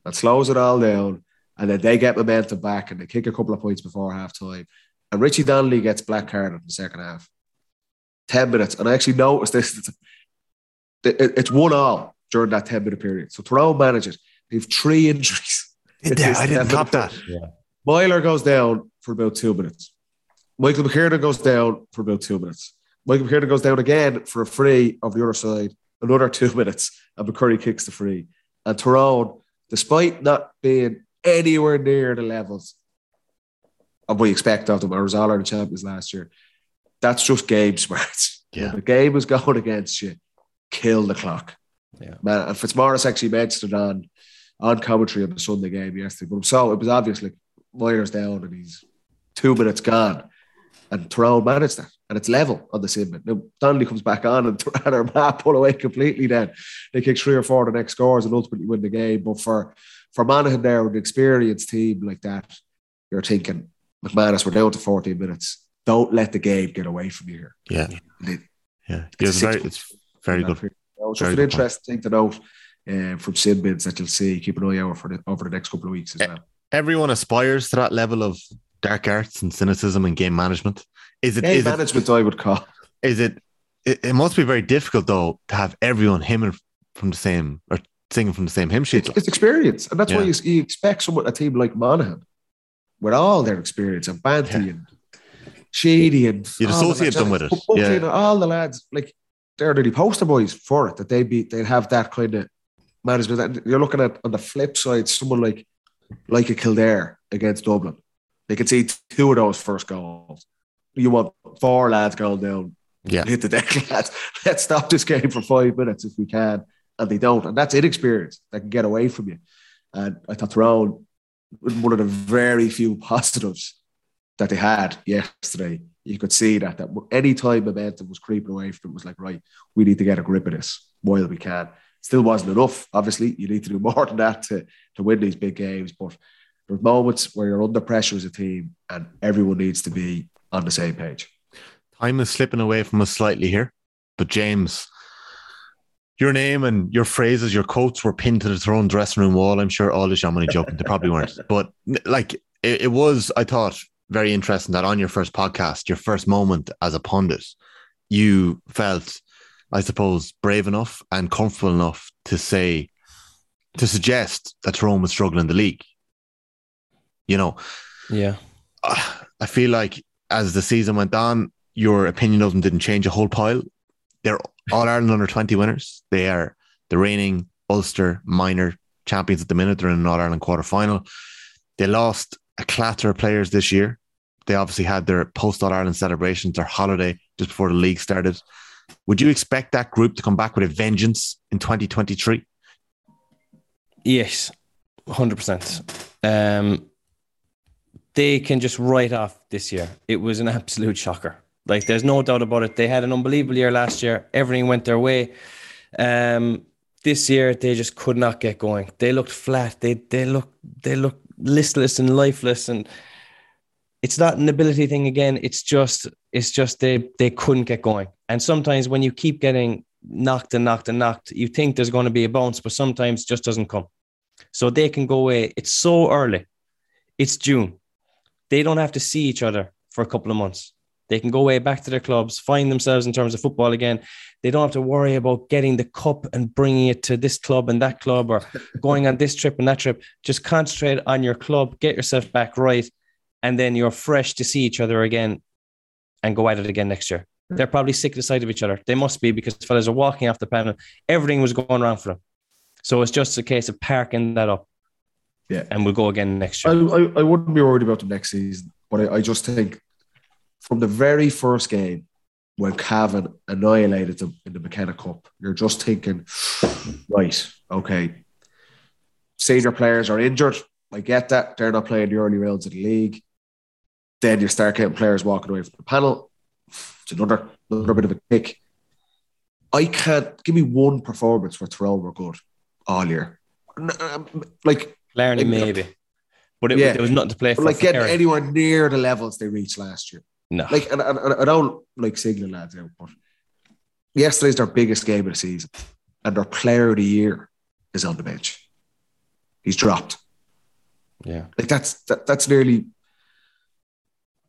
That slows it all down. And then they get momentum back and they kick a couple of points before half time. And Richie Donnelly gets black carded in the second half. 10 minutes. And I actually noticed this. It's, it's one all during that 10 minute period. So Tyrone manages. They have three injuries. Did they? I didn't cop that. Meyler goes down for about two minutes. Michael McKernan goes down for about two minutes. Michael McKernan goes down again for a free of the other side, another two minutes, and McCurry kicks the free. And Tyrone, despite not being anywhere near the levels of what you expect of them, or was all Ireland champions last year, that's just game smarts. Yeah. When the game was going against you, kill the clock. Yeah. Man, and Fitzmaurice actually mentioned it on on commentary on the Sunday game yesterday. But so it was obvious like Myers down and he's two minutes gone. And Tyrone managed that. And it's level on the sim. Now Donnelly comes back on and, and Armagh pull away completely then. They kick three or four of the next scores and ultimately win the game. But for for Monaghan there with an experienced team like that, you're thinking, McManus, we're down to 14 minutes. Don't let the game get away from you here. Yeah. They- Yeah. It's It very, it's very good. period. So it's Very just an good point. interesting thing to note uh, from sin bins that you'll see. Keep an eye out for the, over the next couple of weeks as well. Everyone aspires to that level of dark arts and cynicism and game management. Is it, Game is it, management, I would call. is it, it, it must be very difficult though to have everyone hymning from the same or singing from the same hymn sheet. It's, it's experience, and that's why you, you expect someone a team like Monaghan with all their experience and Banty Yeah. and Sheedy and You'd associate them with it, yeah. all the lads like they're the poster boys for it that they'd be they'd have that kind of management. And You're looking at on the flip side, someone like like a Kildare against Dublin. They could see two of those first goals. You want four lads going down Yeah. hit the deck, lads. Let's stop this game for five minutes if we can. And they don't. And that's inexperience that can get away from you. And I thought Tyrone, one of the very few positives that they had yesterday, you could see that, that any time momentum was creeping away from it was like, right, we need to get a grip of this while we can. Still wasn't enough. Obviously, you need to do more than that to, to win these big games. But there's moments where you're under pressure as a team and everyone needs to be on the same page. Time is slipping away from us slightly here, but James, your name and your phrases, your quotes were pinned to the Tyrone dressing room wall. I'm sure all the only joking. They probably weren't, but like it, it was, I thought, very interesting that on your first podcast, your first moment as a pundit, you felt, I suppose, brave enough and comfortable enough to say, to suggest that Tyrone was struggling in the league. You know, Yeah. I feel like as the season went on, your opinion of them didn't change a whole pile. They're all Ireland under 20 winners. They are the reigning Ulster minor champions at the minute. They're in an All Ireland quarter final. They lost a clatter of players this year. They obviously had their post All Ireland celebrations, their holiday just before the league started. Would you expect that group to come back with a vengeance in 2023? Yes, hundred percent. Um, they can just write off this year. It was an absolute shocker. Like, there's no doubt about it. They had an unbelievable year last year. Everything went their way. Um, this year they just could not get going. They looked flat. They they look they look listless and lifeless. And it's not an ability thing again. It's just it's just they they couldn't get going. And sometimes when you keep getting knocked and knocked and knocked, you think there's going to be a bounce, but sometimes just doesn't come. So they can go away. It's so early. It's June. They don't have to see each other for a couple of months. They can go away back to their clubs, find themselves in terms of football again. They don't have to worry about getting the cup and bringing it to this club and that club or going on this trip and that trip. Just concentrate on your club, get yourself back right, and then you're fresh to see each other again and go at it again next year. They're probably sick to the sight of each other. They must be because fellas are walking off the panel. Everything was going wrong for them. So it's just a case of parking that up. Yeah. And we'll go again next I, year. I, I wouldn't be worried about them next season, but I, I just think from the very first game when Cavan annihilated them in the McKenna Cup, you're just thinking, right, okay, senior players are injured. I get that. They're not playing the early rounds of the league. then you start getting players walking away from the panel. It's another another bit of a kick. I can't give me one performance where Tyrone were good all year. Um, Like Larney, Maybe. But it, Yeah. there was nothing to play for. like for getting anywhere near the levels they reached last year. No. Like, and, and, and I don't like signaling lads out, but yesterday's their biggest game of the season, and their player of the year is on the bench. He's dropped. yeah. Like that's that, that's nearly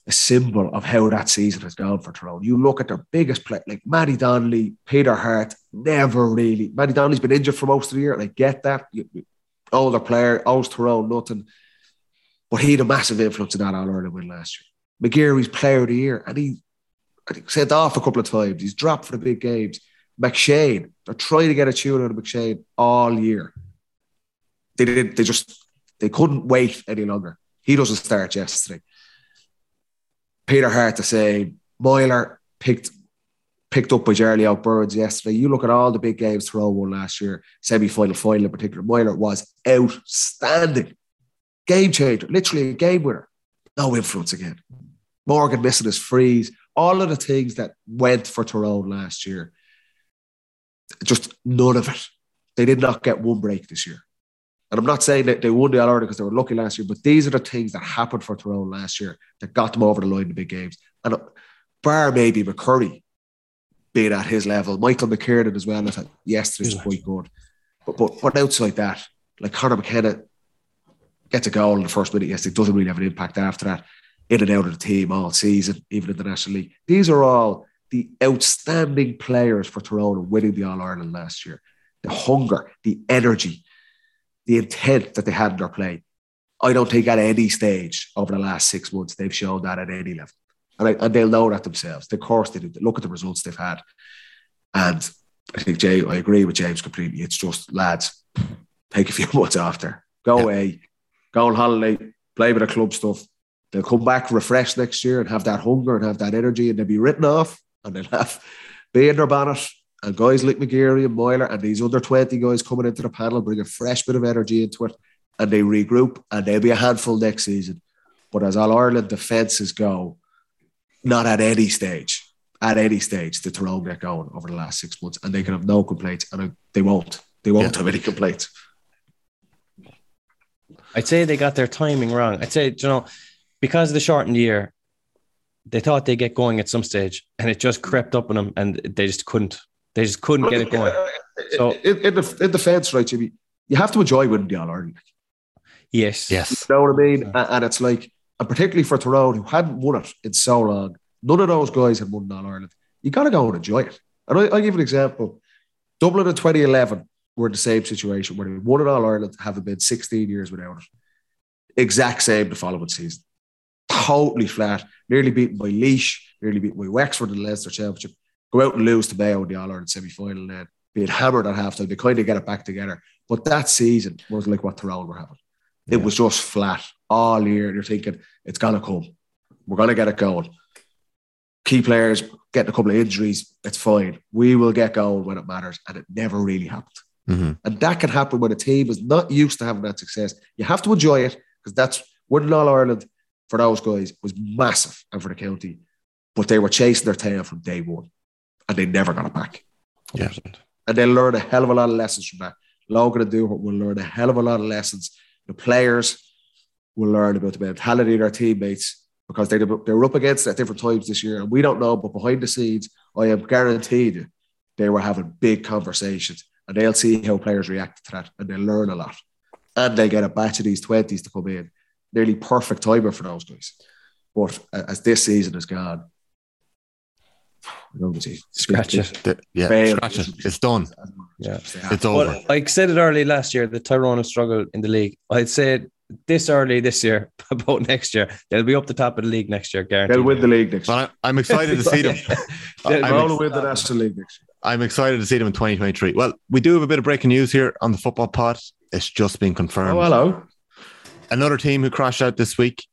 a symbol of how that season has gone for Tyrone. You look at their biggest play, like Matty Donnelly, Peter Harte, never really. Matty Donnelly's been injured for most of the year, and I get that. You- you- Older player, owes Tyrone nothing. But he had a massive influence in that All Ireland win last year. McGeary's player of the year, and he I think sent off a couple of times. He's dropped for the big games. McShane, they're trying to get a tune out of McShane all year. They didn't, they just they couldn't wait any longer. He doesn't start yesterday. Peter Harte to say Meyler picked picked up by Oak Burns yesterday. You look at all the big games Tyrone won last year, semi-final, final in particular. Meyler was outstanding. Game changer, literally a game winner. No influence again. Morgan missing his freeze. All of the things that went for Tyrone last year. Just none of it. They did not get one break this year. And I'm not saying that they won the All Ireland because they were lucky last year, but these are the things that happened for Tyrone last year that got them over the line in the big games. And uh, bar maybe McCurry being at his level, Michael McKernan as well. I thought yesterday's quite good, but but but outside that, like Conor McKenna gets a goal in the first minute. Yes, it doesn't really have an impact after that. In and out of the team all season, even in the National League. These are all the outstanding players for Tyrone winning the All Ireland last year. The hunger, the energy, the intent that they had in their play. I don't think at any stage over the last six months they've shown that at any level. And, I, and they'll know that themselves. Of course they do. Look at the results they've had. And I think Jay, I agree with James completely. It's just lads, take a few months after. Go Yeah. away, go on holiday, play with the club stuff. They'll come back refreshed next year and have that hunger and have that energy, and they'll be written off and they'll have be in their bonnet. And guys like McGeary and Meyler and these under 20 guys coming into the panel bring a fresh bit of energy into it and they regroup and they'll be a handful next season. But as All Ireland defences go, not at any stage, at any stage, did Tyrone get going over the last six months, and they can have no complaints, and they won't. They won't Yeah. have any complaints. I'd say they got their timing wrong. I'd say, you know, because of the shortened year, they thought they'd get going at some stage and it just crept up on them and they just couldn't. They just couldn't get it going. So- in, in, the, in defence, right, Jimmy, you have to enjoy winning the All Ireland. Yes. Yes. You know what I mean? And, and it's like, and particularly for Tyrone, who hadn't won it in so long, none of those guys had won All Ireland. You got to go and enjoy it. And I, I'll give an example. Dublin in 2011 were in the same situation where they won it All Ireland, having been 16 years without it. Exact same the following season. Totally flat, nearly beaten by Laois, nearly beaten by Wexford in the Leinster Championship. Go out and lose to Mayo in the All Ireland semi final, then being hammered at halftime. They kind of get it back together. But that season was like what Tyrone were having. It was just flat all year. You're thinking, it's going to come. We're going to get it going. Key players getting a couple of injuries, it's fine. We will get going when it matters. And it never really happened. Mhm. And that can happen when a team is not used to having that success. You have to enjoy it because that's winning All Ireland for those guys was massive and for the county. But they were chasing their tail from day one and they never got it back. Yeah. And they learn a hell of a lot of lessons from that. Logan and Dooher will learn a hell of a lot of lessons. The players will learn about the mentality of their teammates because they, they were up against it at different times this year. And we don't know, but behind the scenes, I am guaranteed you they were having big conversations and they'll see how players react to that and they'll learn a lot. And they get a batch of these 20s to come in. Nearly perfect timing for those guys. But as this season has gone, I don't see. Scratch it. The- yeah. Fail. Scratch it. It's done. Yeah. It's over. Well, I said it early last year that Tyrone have struggled in the league. I'd say this early this year about next year. They'll be up the top of the league next year, guaranteed. They'll win the league next year. But I, I'm excited to see them. They'll I'm They'll ex- win the National League next year. I'm excited to see them in 2023. Well, we do have a bit of breaking news here on the football pod. It's just been confirmed. Oh, hello. Another team who crashed out this week,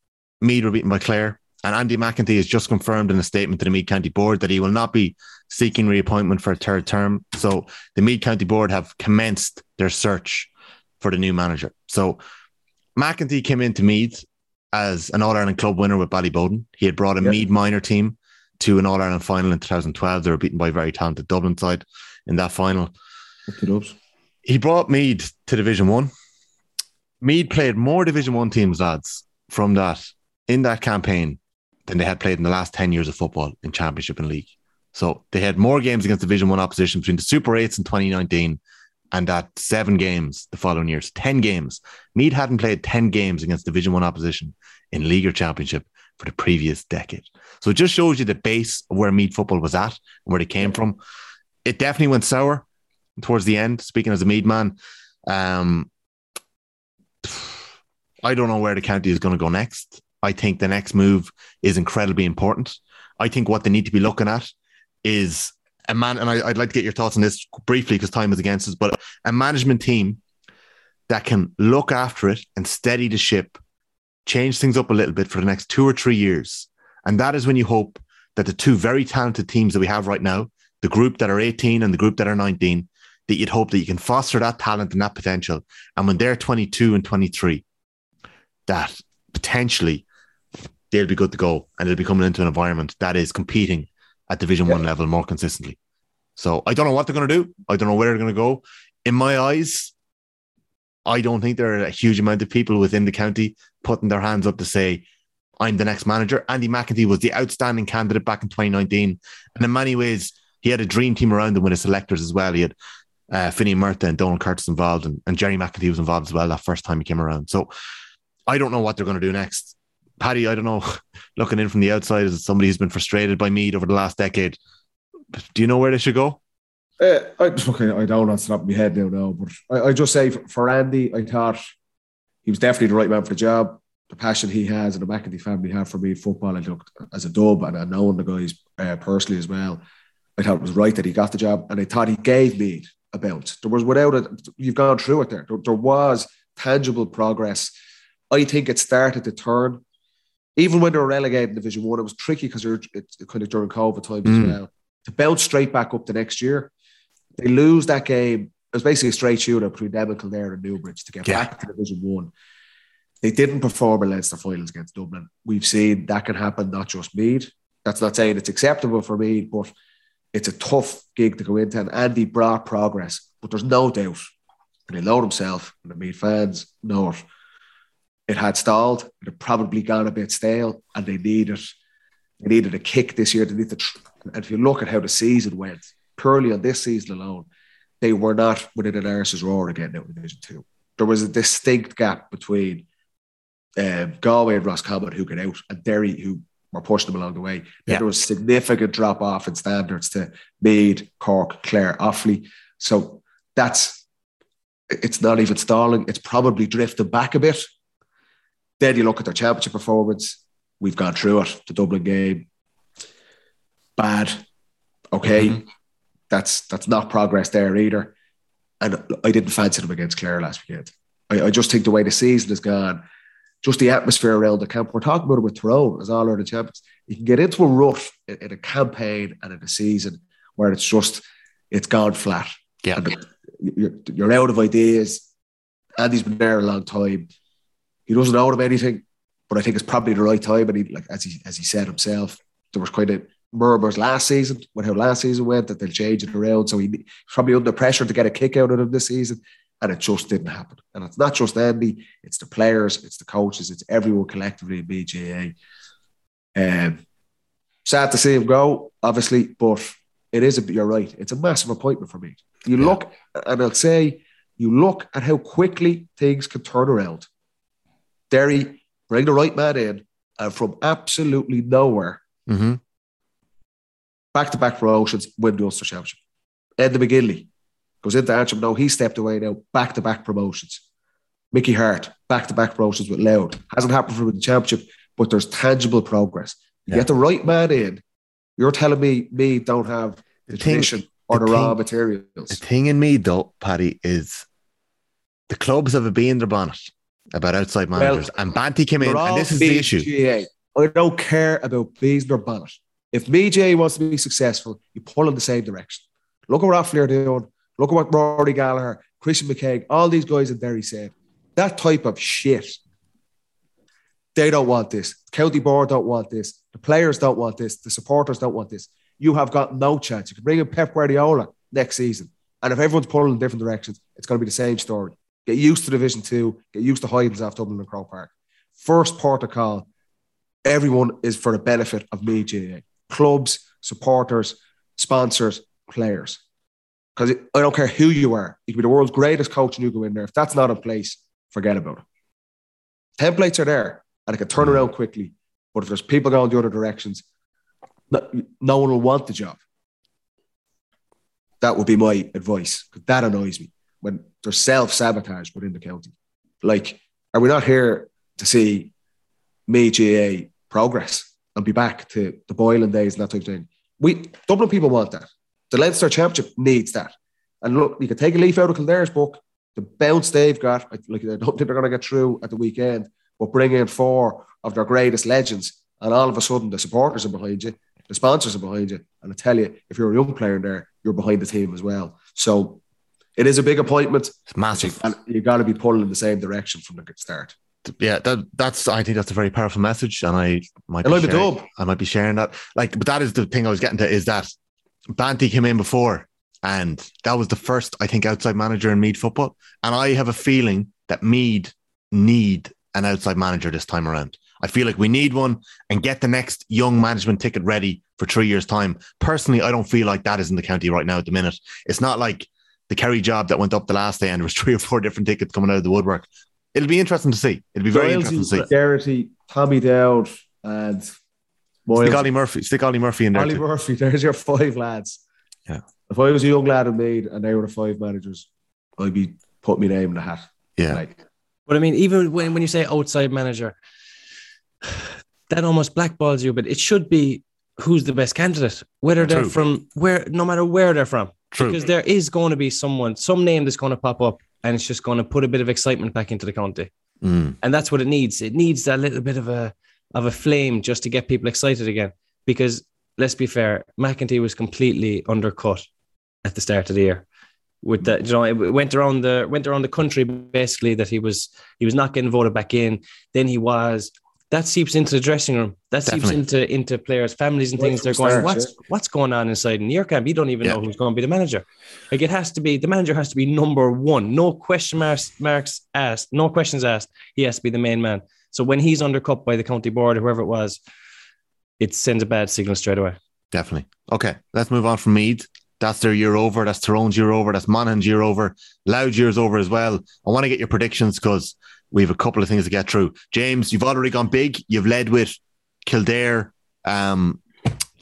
Meath were beaten by Clare. And Andy McEntee has just confirmed in a statement to the Meath County Board that he will not be seeking reappointment for a third term. So the Meath County Board have commenced their search for the new manager. So McEntee came into Meath as an All Ireland club winner with Ballyboden. He had brought a Yep. Meath minor team to an All Ireland final in 2012. They were beaten by a very talented Dublin side in that final. Up the dubs. He brought Meath to Division One. Meath played more Division One teams, lads, from that in that campaign than they had played in the last 10 years of football in Championship and League. So they had more games against Division One opposition between the Super 8s in 2019 and that seven games the following years, 10 games. Meath hadn't played 10 games against Division One opposition in League or Championship for the previous decade. So it just shows you the base of where Meath football was at and where they came from. It definitely went sour towards the end, speaking as a Meath man. Um, I don't know where the county is going to go next. I think the next move is incredibly important. I think what they need to be looking at is a man, and I, would like to get your thoughts on this briefly because time is against us, but a management team that can look after it and steady the ship, change things up a little bit for the next two or three years. And that is when you hope that the two very talented teams that we have right now, the group that are 18 and the group that are 19, that you'd hope that you can foster that talent and that potential. And when they're 22 and 23, that potentially they'll be good to go and they'll be coming into an environment that is competing at Division One level more consistently. So I don't know what they're going to do. I don't know where they're going to go. In my eyes, I don't think there are a huge amount of people within the county putting their hands up to say, I'm the next manager. Andy McEntee was the outstanding candidate back in 2019. And in many ways, he had a dream team around him with his selectors as well. He had uh, Finney Murtha and Donald Curtis involved, and, and Gerry McEntee was involved as well that first time he came around. So I don't know what they're going to do next. Paddy, I don't know, looking in from the outside as somebody who's been frustrated by Meath over the last decade, do you know where they should go? Uh, I, I don't know, it's not my head now, no, but I, I just say for, Andy, I thought he was definitely the right man for the job. The passion he has and the McEntee family have for me football, I looked as a dub and I knowing the guys uh, personally as well. I thought it was right that he got the job and I thought he gave Meath a bounce. There was without it, you've gone through it there. There, there was tangible progress. I think it started to turn. Even when they were relegated in Division One, it was tricky because it's kind of during COVID times Mm. as well. To bounce straight back up the next year, they lose that game. It was basically a straight shooter between them and Kildare and Newbridge to get Yeah. back to Division One. They didn't perform in Leinster finals against Dublin. We've seen that can happen, not just Meath. That's not saying it's acceptable for Meath, but it's a tough gig to go into. And Andy brought progress, but there's no doubt, and he know himself, and the Meath fans know it. It had stalled. It had probably gone a bit stale, and they needed they needed a kick this year. They need to, and if you look at how the season went, purely on this season alone, they were not within an arse's roar again Division Two. There was a distinct gap between um, Galway and Roscommon who got out, and Derry who were pushing them along the way. Yeah. There was significant drop off in standards to Meath, Cork, Clare, Offaly. So that's it's not even stalling. It's probably drifting back a bit. Then you look at their championship performance. We've gone through it. The Dublin game, bad. Okay, Mm-hmm. that's that's not progress there either. And I didn't fancy them against Clare last weekend. I, I just think the way the season has gone, just the atmosphere around the camp. We're talking about it with Tyrone as all Ireland champions. You can get into a rut in, in a campaign and in a season where it's just it's gone flat. Yeah. And you're, you're out of ideas. Andy's been there a long time. He doesn't owe them anything, but I think it's probably the right time. And he, like as he as he said himself, there was quite a murmurs last season when how last season went that they'll change it around. So he, he's probably under pressure to get a kick out of them this season, and it just didn't happen. And it's not just Andy; it's the players, it's the coaches, it's everyone collectively in BJA. Um, sad to see him go, obviously, but it is. A, you're right; it's a massive appointment for me. You look, and I'll say, you look at how quickly things can turn around. Derry bring the right man in, and from absolutely nowhere, back to back promotions, win the Ulster Championship. Enda McGinley goes into Antrim. No, he stepped away now, back to back promotions. Mickey Harte, back to back promotions with Louth. Hasn't happened for the Championship, but there's tangible progress. You Yeah. get the right man in. You're telling me me don't have the, The thing- or the the, raw thing- materials. The thing in me, though, Paddy, is the clubs have a bee in their bonnet about outside Well, managers. and Banty came in, and this is the issue. I don't care about their bonnet. If BJ wants to be successful, you pull in the same direction. Look at what Offaly are doing. Look at what Rory Gallagher, Christian McKeag, all these guys in Derry said. That type of shit they don't want this. County board don't want this. The players don't want this. The supporters don't want this. You have got no chance. You can bring in Pep Guardiola next season, and if everyone's pulling in different directions, it's going to be the same story. Get used to Division Two. Get used to hiding off Dublin and Croke Park. First protocol. Everyone is for the benefit of me, GA. Clubs, supporters, sponsors, players. Because I don't care who you are. You can be the world's greatest coach and you go in there. If that's not in place, forget about it. Templates are there and it can turn around quickly. But if there's people going the other directions, no, no one will want the job. That would be my advice because that annoys me when there's self sabotage within the county. Like, are we not here to see me, GA, progress and be back to the Boylan days and that type of thing? We Dublin people want that. The Leinster Championship needs that. And look, you can take a leaf out of Kildare's book. The bounce they've got, like I don't think they're going to get through at the weekend, but bring in four of their greatest legends, and all of a sudden the supporters are behind you, the sponsors are behind you, and I tell you, if you're a young player in there, you're behind the team as well. So it is a big appointment. It's massive. And you got to be pulling in the same direction from the start. Yeah, that, that's. I think that's a very powerful message, and I might. Be sharing. I might be sharing that. Like, but that is the thing I was getting to is that Banty came in before, and that was the first I think outside manager in Meath football, and I have a feeling that Meath need an outside manager this time around. I feel like we need one and get the next young management ticket ready for three years' time. Personally, I don't feel like that is in the county right now at the minute. It's not like the Kerry job that went up the last day and there was three or four different tickets coming out of the woodwork. It'll be interesting to see. It'll be very interesting to see. Geraghty, Tommy Dowd, and Moyles. Stick Ollie Murphy. Stick Ollie Murphy in there. Ollie too. Murphy. There's your five lads. Yeah. If I was a young lad in Meath and they were the five managers, I'd be putting my name in the hat. Yeah. Like, But I mean, even when, when you say outside manager, that almost blackballs you, but it should be who's the best candidate, whether they're True. from where, no matter where they're from. True. Because there is going to be someone, some name that's going to pop up and it's just going to put a bit of excitement back into the county. Mm. And that's what it needs. It needs that little bit of a of a flame just to get people excited again. Because let's be fair, McEntee was completely undercut at the start of the year. With that, you know, it went around the went around the country basically that he was he was not getting voted back in. Then he was. That seeps into the dressing room. That seeps into into players' families and Right things. They're going, start, what's yeah. what's going on inside in your camp? You don't even Yeah. know who's going to be the manager. Like it has to be the manager has to be number one. No question marks marks asked. No questions asked. He has to be the main man. So when he's undercut by the county board or whoever it was, it sends a bad signal straight away. Definitely. Okay, let's move on from Meath. That's their year over. That's Tyrone's year over. That's Monaghan's year over. Louth year's over as well. I want to get your predictions because we have a couple of things to get through. James, you've already gone big. You've led with Kildare um,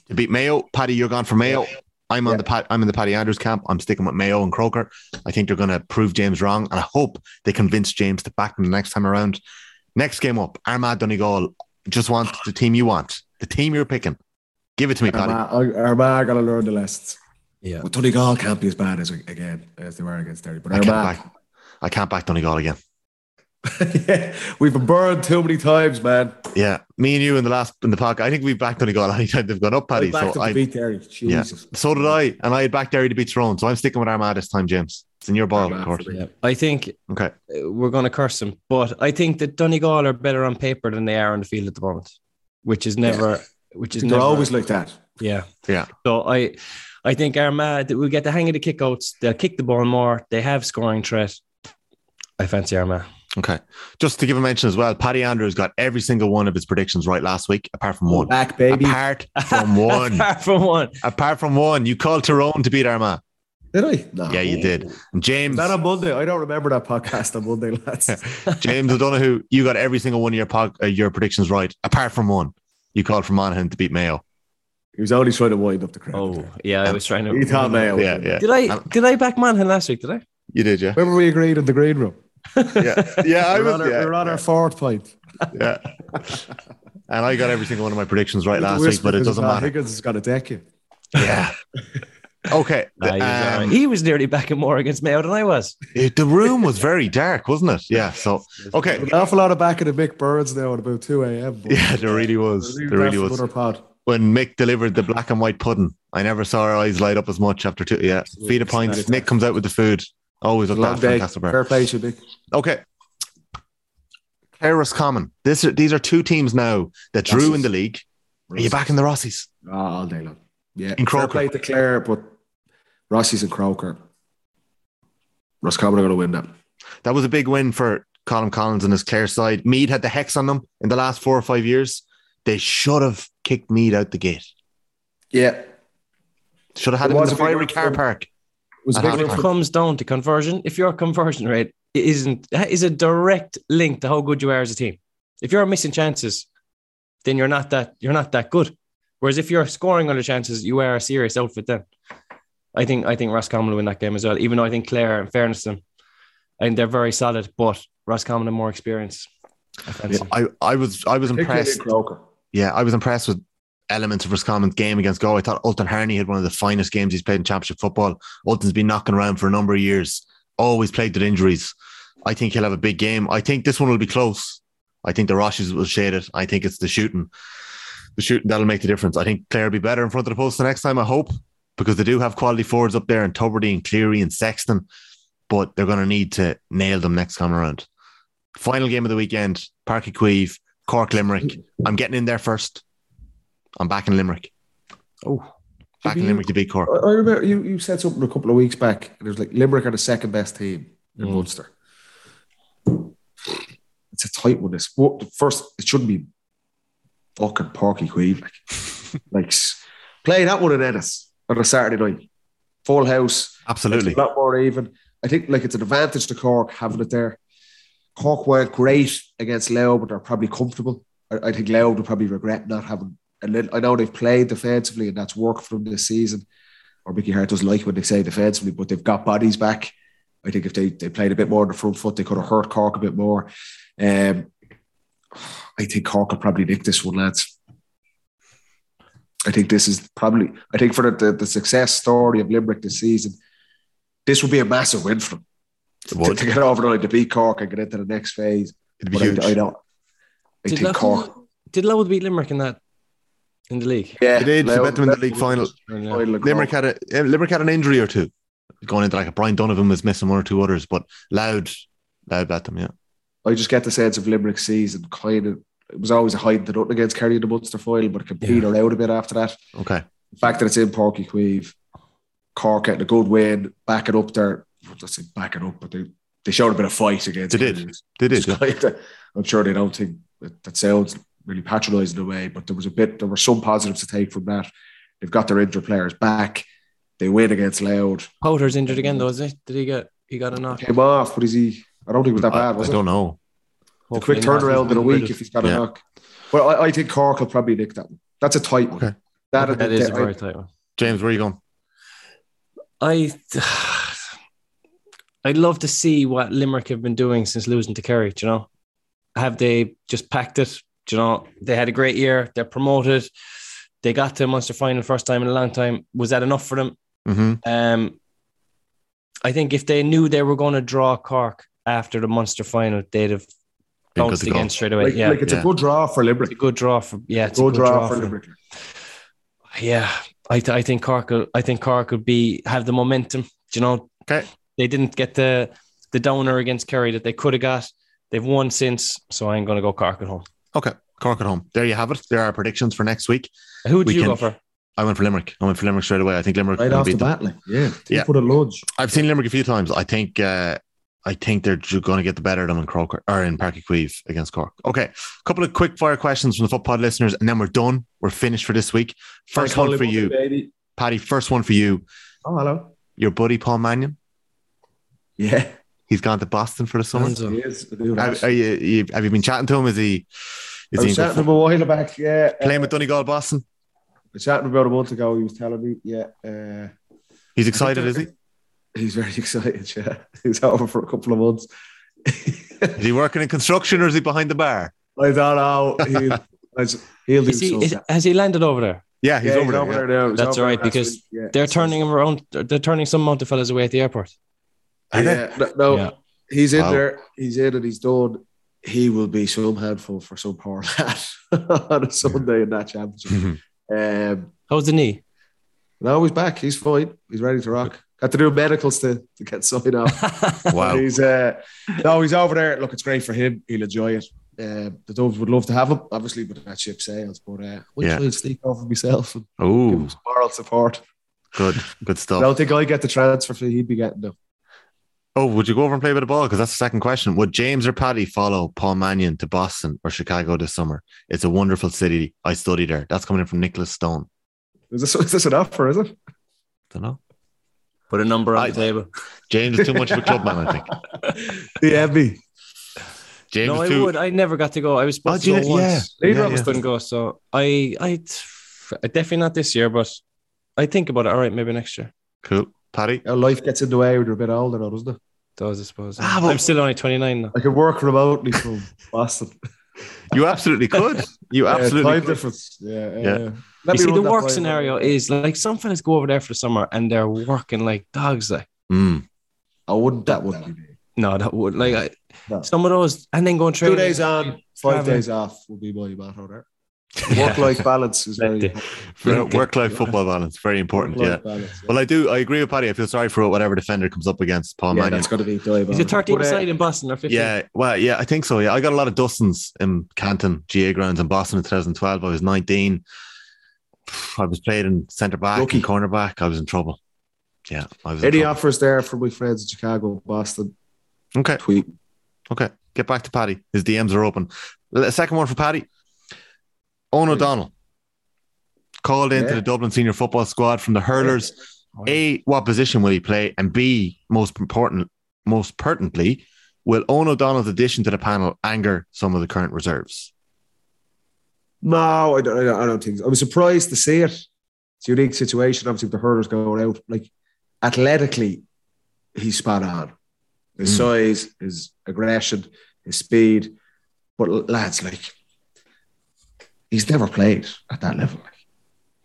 to beat Mayo. Paddy, you're gone for Mayo. I'm on Yeah. the Pat, I'm in the Paddy Andrews camp. I'm sticking with Mayo and Croker. I think they're going to prove James wrong, and I hope they convince James to back them the next time around. Next game up, Armagh Donegal. Just want the team you want, the team you're picking. Give it to me, Paddy. Armagh got to learn the lessons. Yeah. But Donegal can't be as bad as again as they were against Derry. But I can't back. I can't back Donegal again. yeah, we've been burned too many times, man. Yeah, me and you in the last in the podcast. I think we've backed Donegal anytime they've gone up, Paddy. I So I, beat Derry. yeah, so did I, and I had backed Derry to beat Tyrone. So I'm sticking with Armagh this time, James. It's in your ball Armagh court. for. Yeah. I think Okay, uh, we're going to curse them, but I think that Donegal are better on paper than they are on the field at the moment, which is never, which is They're never always like that. Yeah. Yeah. So I I think Armagh will get the hang of the kickouts. They'll kick the ball more. They have scoring threat. I fancy Armagh. Okay. Just to give a mention as well, Paddy Andrews got every single one of his predictions right last week, apart from one. Back, baby. Apart from one. Apart from one. apart from one, you called Tyrone to beat Armagh. Did I? No. Yeah, you did. And James, That on Monday. I don't remember that podcast on Monday, lads. James O'Donoghue, you got every single one of your pod, uh, your predictions right, apart from one. You called for Monaghan to beat Mayo. he was only trying to wind up the crowd. Oh, yeah. I was trying He to. thought Mayo. Yeah, yeah. Did I did I back Monaghan last week? Did I? You did, yeah. Remember we agreed in the green room? Yeah, yeah. I we're was. on, our, yeah, we're on our fourth point. yeah. And I got every single one of my predictions right last week, but it doesn't Pat matter. Higgins has got to deck you. Yeah. Okay. Nah, he, was all um, right. he was nearly backing more against Mayo than I was. it- the room was very dark, wasn't it? Yeah. So okay. An awful lot of back of the Mick Burns now at about 2 a.m. Yeah, there really was. There really was. Pod. When Mick delivered the black and white pudding, I never saw her eyes light up as much after two. Yeah. Feed a pint. Mick comes out with the food. Always look that day. fantastic. bar. Fair play, should be. Okay. Clare Common. This these are two teams now that drew Rossies. in the league. Are you back in the Rossies? Oh, ah, all day long. Yeah. In Fair Croker. play to Clare, but Rossies and Croker. Roscommon are going to win that. That was a big win for Colm Collins and his Clare side. Meath had the hex on them in the last four or five years. They should have kicked Meath out the gate. Yeah. Should have had It him in the Fiery Car Park. It was a At big half win time. for comes down to conversion. If your conversion rate isn't is a direct link to how good you are as a team. If you're missing chances, then you're not that you're not that good. Whereas if you're scoring on the chances, you are a serious outfit. Then I think I think Roscommon will win that game as well. Even though I think Clare, in fairness to them, I think they're very solid, but Roscommon have more experience. offensively. I, I was I was impressed. Croker. Yeah, I was impressed with elements of Roscommon's game against Go. I thought Ultan Harney had one of the finest games he's played in championship football. Ultan's been knocking around for a number of years, always plagued with injuries. I think he'll have a big game. I think this one will be close. I think the Rossies will shade it. I think it's the shooting. The shooting that'll make the difference. I think Clare will be better in front of the post the next time, I hope, because they do have quality forwards up there and Tuberty and Cleary and Sexton, but they're going to need to nail them next time around. Final game of the weekend, Páirc Uí Chaoimh, Cork Limerick. I'm getting in there first. I'm back in Limerick. Oh, Back in you- Limerick to beat Cork. I remember you, you said something a couple of weeks back, and it was like Limerick are the second best team in Mm. Munster. It's a tight one. This the first, it shouldn't be fucking Páirc Uí Chaoimh. Like, like play that one in Ennis on a Saturday night, full house. Absolutely. It's a lot more even. I think like it's an advantage to Cork having it there. Cork weren't great against Louth, but they're probably comfortable. I, I think Louth will probably regret not having a little. I know they've played defensively and that's worked for them this season. Or Mickey Harte doesn't like when they say defensively, but they've got bodies back. I think if they, they played a bit more on the front foot, they could have hurt Cork a bit more. Um, I think Cork will probably nick this one, lads. I think this is probably, I think for the, the, the success story of Limerick this season, this would be a massive win for them. To, would. to get over the line to beat Cork and get into the next phase. It'd be But huge. I, I don't. I did think Cork. Did Louth beat Limerick in that in the league? Yeah, They did. They met them in the league final. final of Limerick had a Limerick had an injury or two going into like a Brian Donovan was missing one or two others, but Louth Louth bet them. Yeah, I just get the sense of Limerick's season kind of. It was always a hiding to nothing against Kerry in the Munster foil, but it can peter out a bit after that. okay. The fact that it's in Páirc Uí Chaoimh, Cork getting a good win, backing up there. Let's say backing up, but they, they showed a bit of fight against. They did. Kerry. They did. It's kinda- I'm sure they don't think that, that sounds really patronising in a way, but there was a bit, there were some positives to take from that. They've got their injured players back. They win against Louth. Powder's injured again, though, is he? Did he get he got a knock? Came off, but is he? I don't think it was that I, bad, was I it? don't know. A quick Hopefully not. turnaround in a week if he's got a Yeah. knock. Well, I, I think Cork will probably nick that one. That's a tight one. Okay. That, That is a I- very tight one. James, where are you going? I I'd love to see what Limerick have been doing since losing to Kerry. do You know, have they just packed it? Do You know, they had a great year. They're promoted. They got to a Munster final first time in a long time. Was that enough for them? Mm-hmm. Um, I think if they knew they were going to draw Cork after the Munster final, they'd have Been good bounced to go. again straight away. like, yeah, like it's yeah. a good draw for Limerick. it's a good draw for yeah, it's good, a good draw, for them. Limerick. Yeah, I, th- I think Cork. Will, I think Cork would be have the momentum. Do you know? Okay. They didn't get the the downer against Kerry that they could have got. They've won since, so I'm going to go Cork at home. Okay. Cork at home. There you have it. There are predictions for next week. Who would We you can- go for? I went for Limerick. I went for Limerick straight away. I think Limerick Right off beat the them. bat, like, yeah. Yeah. Put a lunge. I've seen Limerick a few times. I think uh, I think they're going to get the better of them in Croker or in Páirc Uí Chaoimh against Cork. Okay, a couple of quick fire questions from the football listeners, and then we're done. We're finished for this week. First one for you, Baby. Paddy. First one for you. Oh, hello. Your buddy Paul Mannion. Yeah. He's gone to Boston for the summer. Hands is. I do that. Have, are you, you- have you been chatting to him? Is he? Is I he was in chatting to him a while back, yeah. playing Uh, with Donegal Boston? I was chatting about a month ago. He was telling me, yeah. Uh, He's excited, is he? he's very excited, yeah. He's over for a couple of months. Is he working in construction or is he behind the bar? I don't know. He'll, he'll do Is he, is, has he landed over there? Yeah, he's yeah, over there. yeah. now. He's That's over all right, because week, yeah. They're turning him around. They're turning some amount of fellas away at the airport. Are? Yeah, no, no, Yeah. he's in Wow. there. He's in and he's done. He will be some handful for some poor lad on a Sunday in that championship. Mhm. Um, How's the knee? no, he's back. He's fine. He's ready to rock. Got to do medicals to, to get signed off. Wow. He's uh, no, he's over there. Look, it's great for him. He'll enjoy it. Uh, the Doves would love to have him, obviously, but that ship sails. But uh, we'll Yeah. try and sneak over myself and give Oh, him some moral support. good, good stuff. I stuff. don't think I get the transfer fee he'd be getting though. Oh, would you go over and play a bit of ball? Because that's the second question. Would James or Paddy follow Paul Mannion to Boston or Chicago this summer? It's a wonderful city. I study there. That's coming in from Nicholas Stone. Is this, is this an offer, is it? Don't know. Put a number on I- the table. James is too much of a club man, I think. Yeah, me. James No, is I too. would. I never got to go. I was Oh, supposed do you to go yeah. once. Neither Yeah, of us yeah. couldn't go. So I, I definitely not this year, but I think about it. All right, maybe next year. Cool. Paddy? Our life gets in the way when you're a bit older now, doesn't it? Does I suppose. Ah, but- I'm still only 29 now. I could work remotely from Boston. You absolutely could. You Yeah, absolutely time could. difference. Yeah, Yeah. yeah. You see, the work by you. scenario is like some fellas go over there for the summer and they're working like dogs. Like Mm. I wouldn't. That wouldn't be me. no, that would like I, No. some of those, and then going Two training. days on, five Traveling. days off will be my motto there. Work-life balance is very Plenty. important. Work life football balance. Very important. Yeah. Balance, yeah. Well, I do. I agree with Paddy. I feel sorry for whatever defender comes up against Paul yeah, Mannion. that's got to be dive Is it 13 But, uh, side in Boston or 15? Yeah, well, yeah, I think so. Yeah, I got a lot of Dustins in Canton, GA grounds in Boston in 2012. I was 19. I was playing in centre back Lucky. and cornerback. I was in trouble. Yeah, I was. In Any trouble. offers there for my friends in Chicago, Boston? Okay, Tweet. okay. Get back to Paddy. His DMs are open. The second one for Paddy. Eoghan O'Donnell called into Yeah. the Dublin senior football squad from the hurlers. A, what position will he play? And B, most important, most pertinently, will Eoghan O'Donnell's addition to the panel anger some of the current reserves? No, I don't, I don't. I don't think so. I was surprised to see it. It's a unique situation. Obviously, with the hurlers going out, like athletically, he's spot on. His Mm. size, his aggression, his speed. But lads, like, he's never played at that level.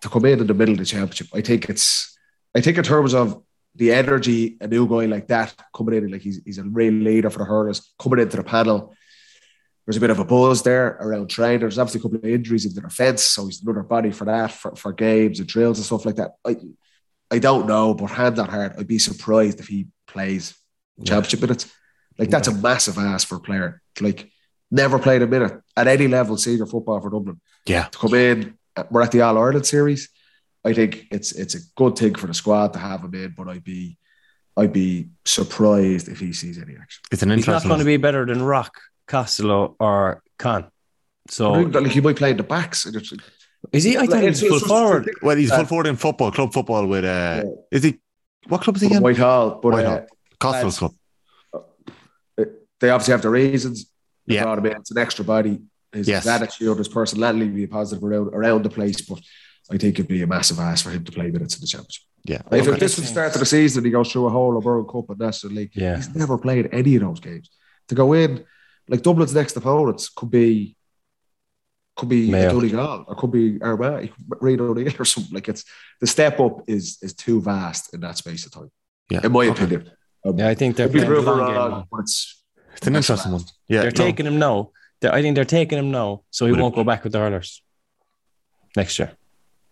To come in in the middle of the championship, I think it's. I think in terms of the energy, a new guy like that coming in, like he's he's a real leader for the hurlers coming into the panel there's a bit of a buzz there around training. There's obviously a couple of injuries in the defence, so he's another body for that, for, for games and drills and stuff like that. I I don't know, but hand on heart, I'd be surprised if he plays championship minutes. Like that's a massive ask for a player. Like never played a minute at any level senior football for Dublin. Yeah. To come in, uh, we're at the All Ireland series. I think it's it's a good thing for the squad to have him in, but I'd be I'd be surprised if he sees any action. It's an interesting. He's not going to be better than Rock, Costello, or Con. So like he might play in the backs. is he? I thought he was It's- full it's- forward. Well, he's full Uh, forward in football, club football with, uh, Yeah. is he, what club is he in? Whitehall, but Whitehall. uh, Costello's club. they obviously have the reasons. Yeah. brought him in. It's an extra body. His, Yes. his attitude, his personality will be positive around, around the place. But I think it'd be a massive ask for him to play minutes in the championship. Yeah. If Okay. this was the start of the season, he goes through a whole of World Cup and National League. Yeah. He's never played any of those games. To go in, like Dublin's next to opponents could be could be Mayo. Donegal or could be Armagh, Rian O'Neill or something. Like it's the step up is is too vast in that space of time. Yeah. In my Okay. opinion. Um, Yeah, I think they're be playing the long game. but it's It's an interesting one. Yeah. They're no. taking him now. They're- I think they're taking him now, so he Would won't go back with the hurlers next year.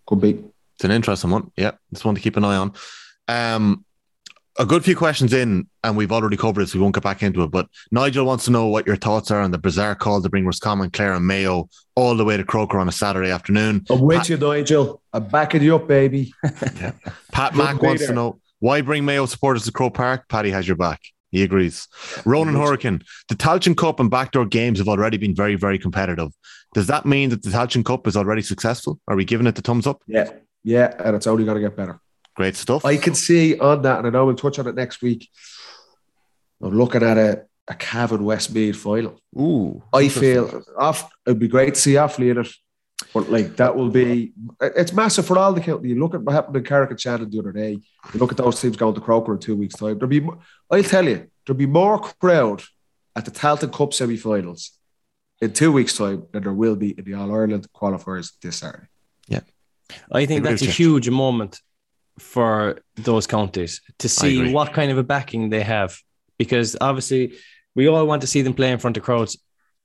could be. It's an interesting one. Yeah, it's one to keep an eye on. Um, a good few questions in, and we've already covered it, so we won't get back into it. But Nigel wants to know what your thoughts are on the bizarre call to bring Roscommon, Clare, and Mayo all the way to Croker on a Saturday afternoon. I'm with you, Nigel. I'm backing you up, baby. Pat Good Mack wants to know why bring Mayo supporters to Croke Park. Paddy has your back. He agrees. Ronan Hurricane, the Tailteann Cup and backdoor games have already been very, very competitive. Does that mean that the Tailteann Cup is already successful? Are we giving it the thumbs up? Yeah. Yeah, and it's only going to get better. Great stuff. I can see on that, and I know we'll touch on it next week. I'm looking at a, a Cavan Westmeath final. Ooh, I feel off. It'd be great to see Offaly in it, but like that will be. It's massive for all the county. You look at what happened in Carrick-on-Shannon the other day. You look at those teams going to Croker in two weeks' time. There'll be. I'll tell you, there'll be more crowd at the Tailteann Cup semi-finals in two weeks' time than there will be in the All Ireland qualifiers this Saturday. Yeah, I think that's a huge moment for those counties to see what kind of a backing they have. Because obviously, we all want to see them play in front of crowds.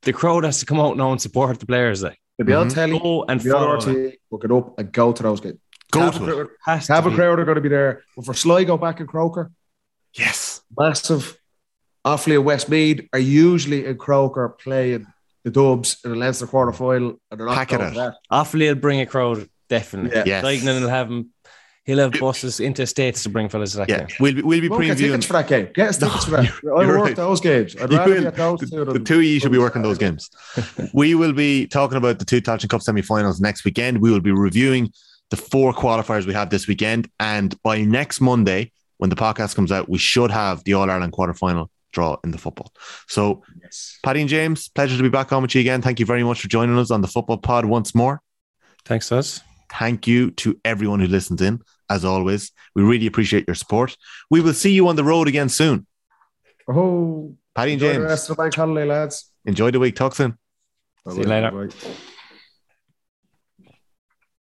The crowd has to come out now and support the players. Like, They'll be on Mhm. telly, go and be on follow. RT, look it up, and go to those games. Go Cavan to it. crowd- Has to crowd are going to be there. But for Sligo back in Croker, Yes. massive. Offaly and Westmeath are usually in Croker playing the Dubs in a Leinster quarter final, and they're not Pack it that. Offaly will bring a crowd, definitely. Yeah. Yes. Dignan will have him. He'll have buses into states to bring fellas to that Yeah, game. we'll be, we'll be Won't get tickets previewing. for that game. Get us tickets for that. I you're work right. those games. I'd You rather will. be those The, two the than two of you should be working those games. we will be talking about the two Tailteann Cup semi-finals next weekend. We will be reviewing the four qualifiers we have this weekend, and by next Monday, when the podcast comes out, we should have the All Ireland quarter-final draw in the football. So, Yes. Paddy and James, pleasure to be back on with you again. Thank you very much for joining us on the Football Pod once more. Thanks, us. Thank you to everyone who listens in. As always, we really appreciate your support. We will see you on the road again soon. Oh, Paddy and enjoy the James, rest of the bank holiday, lads. enjoy the week. Talk soon. See you later. Bye-bye.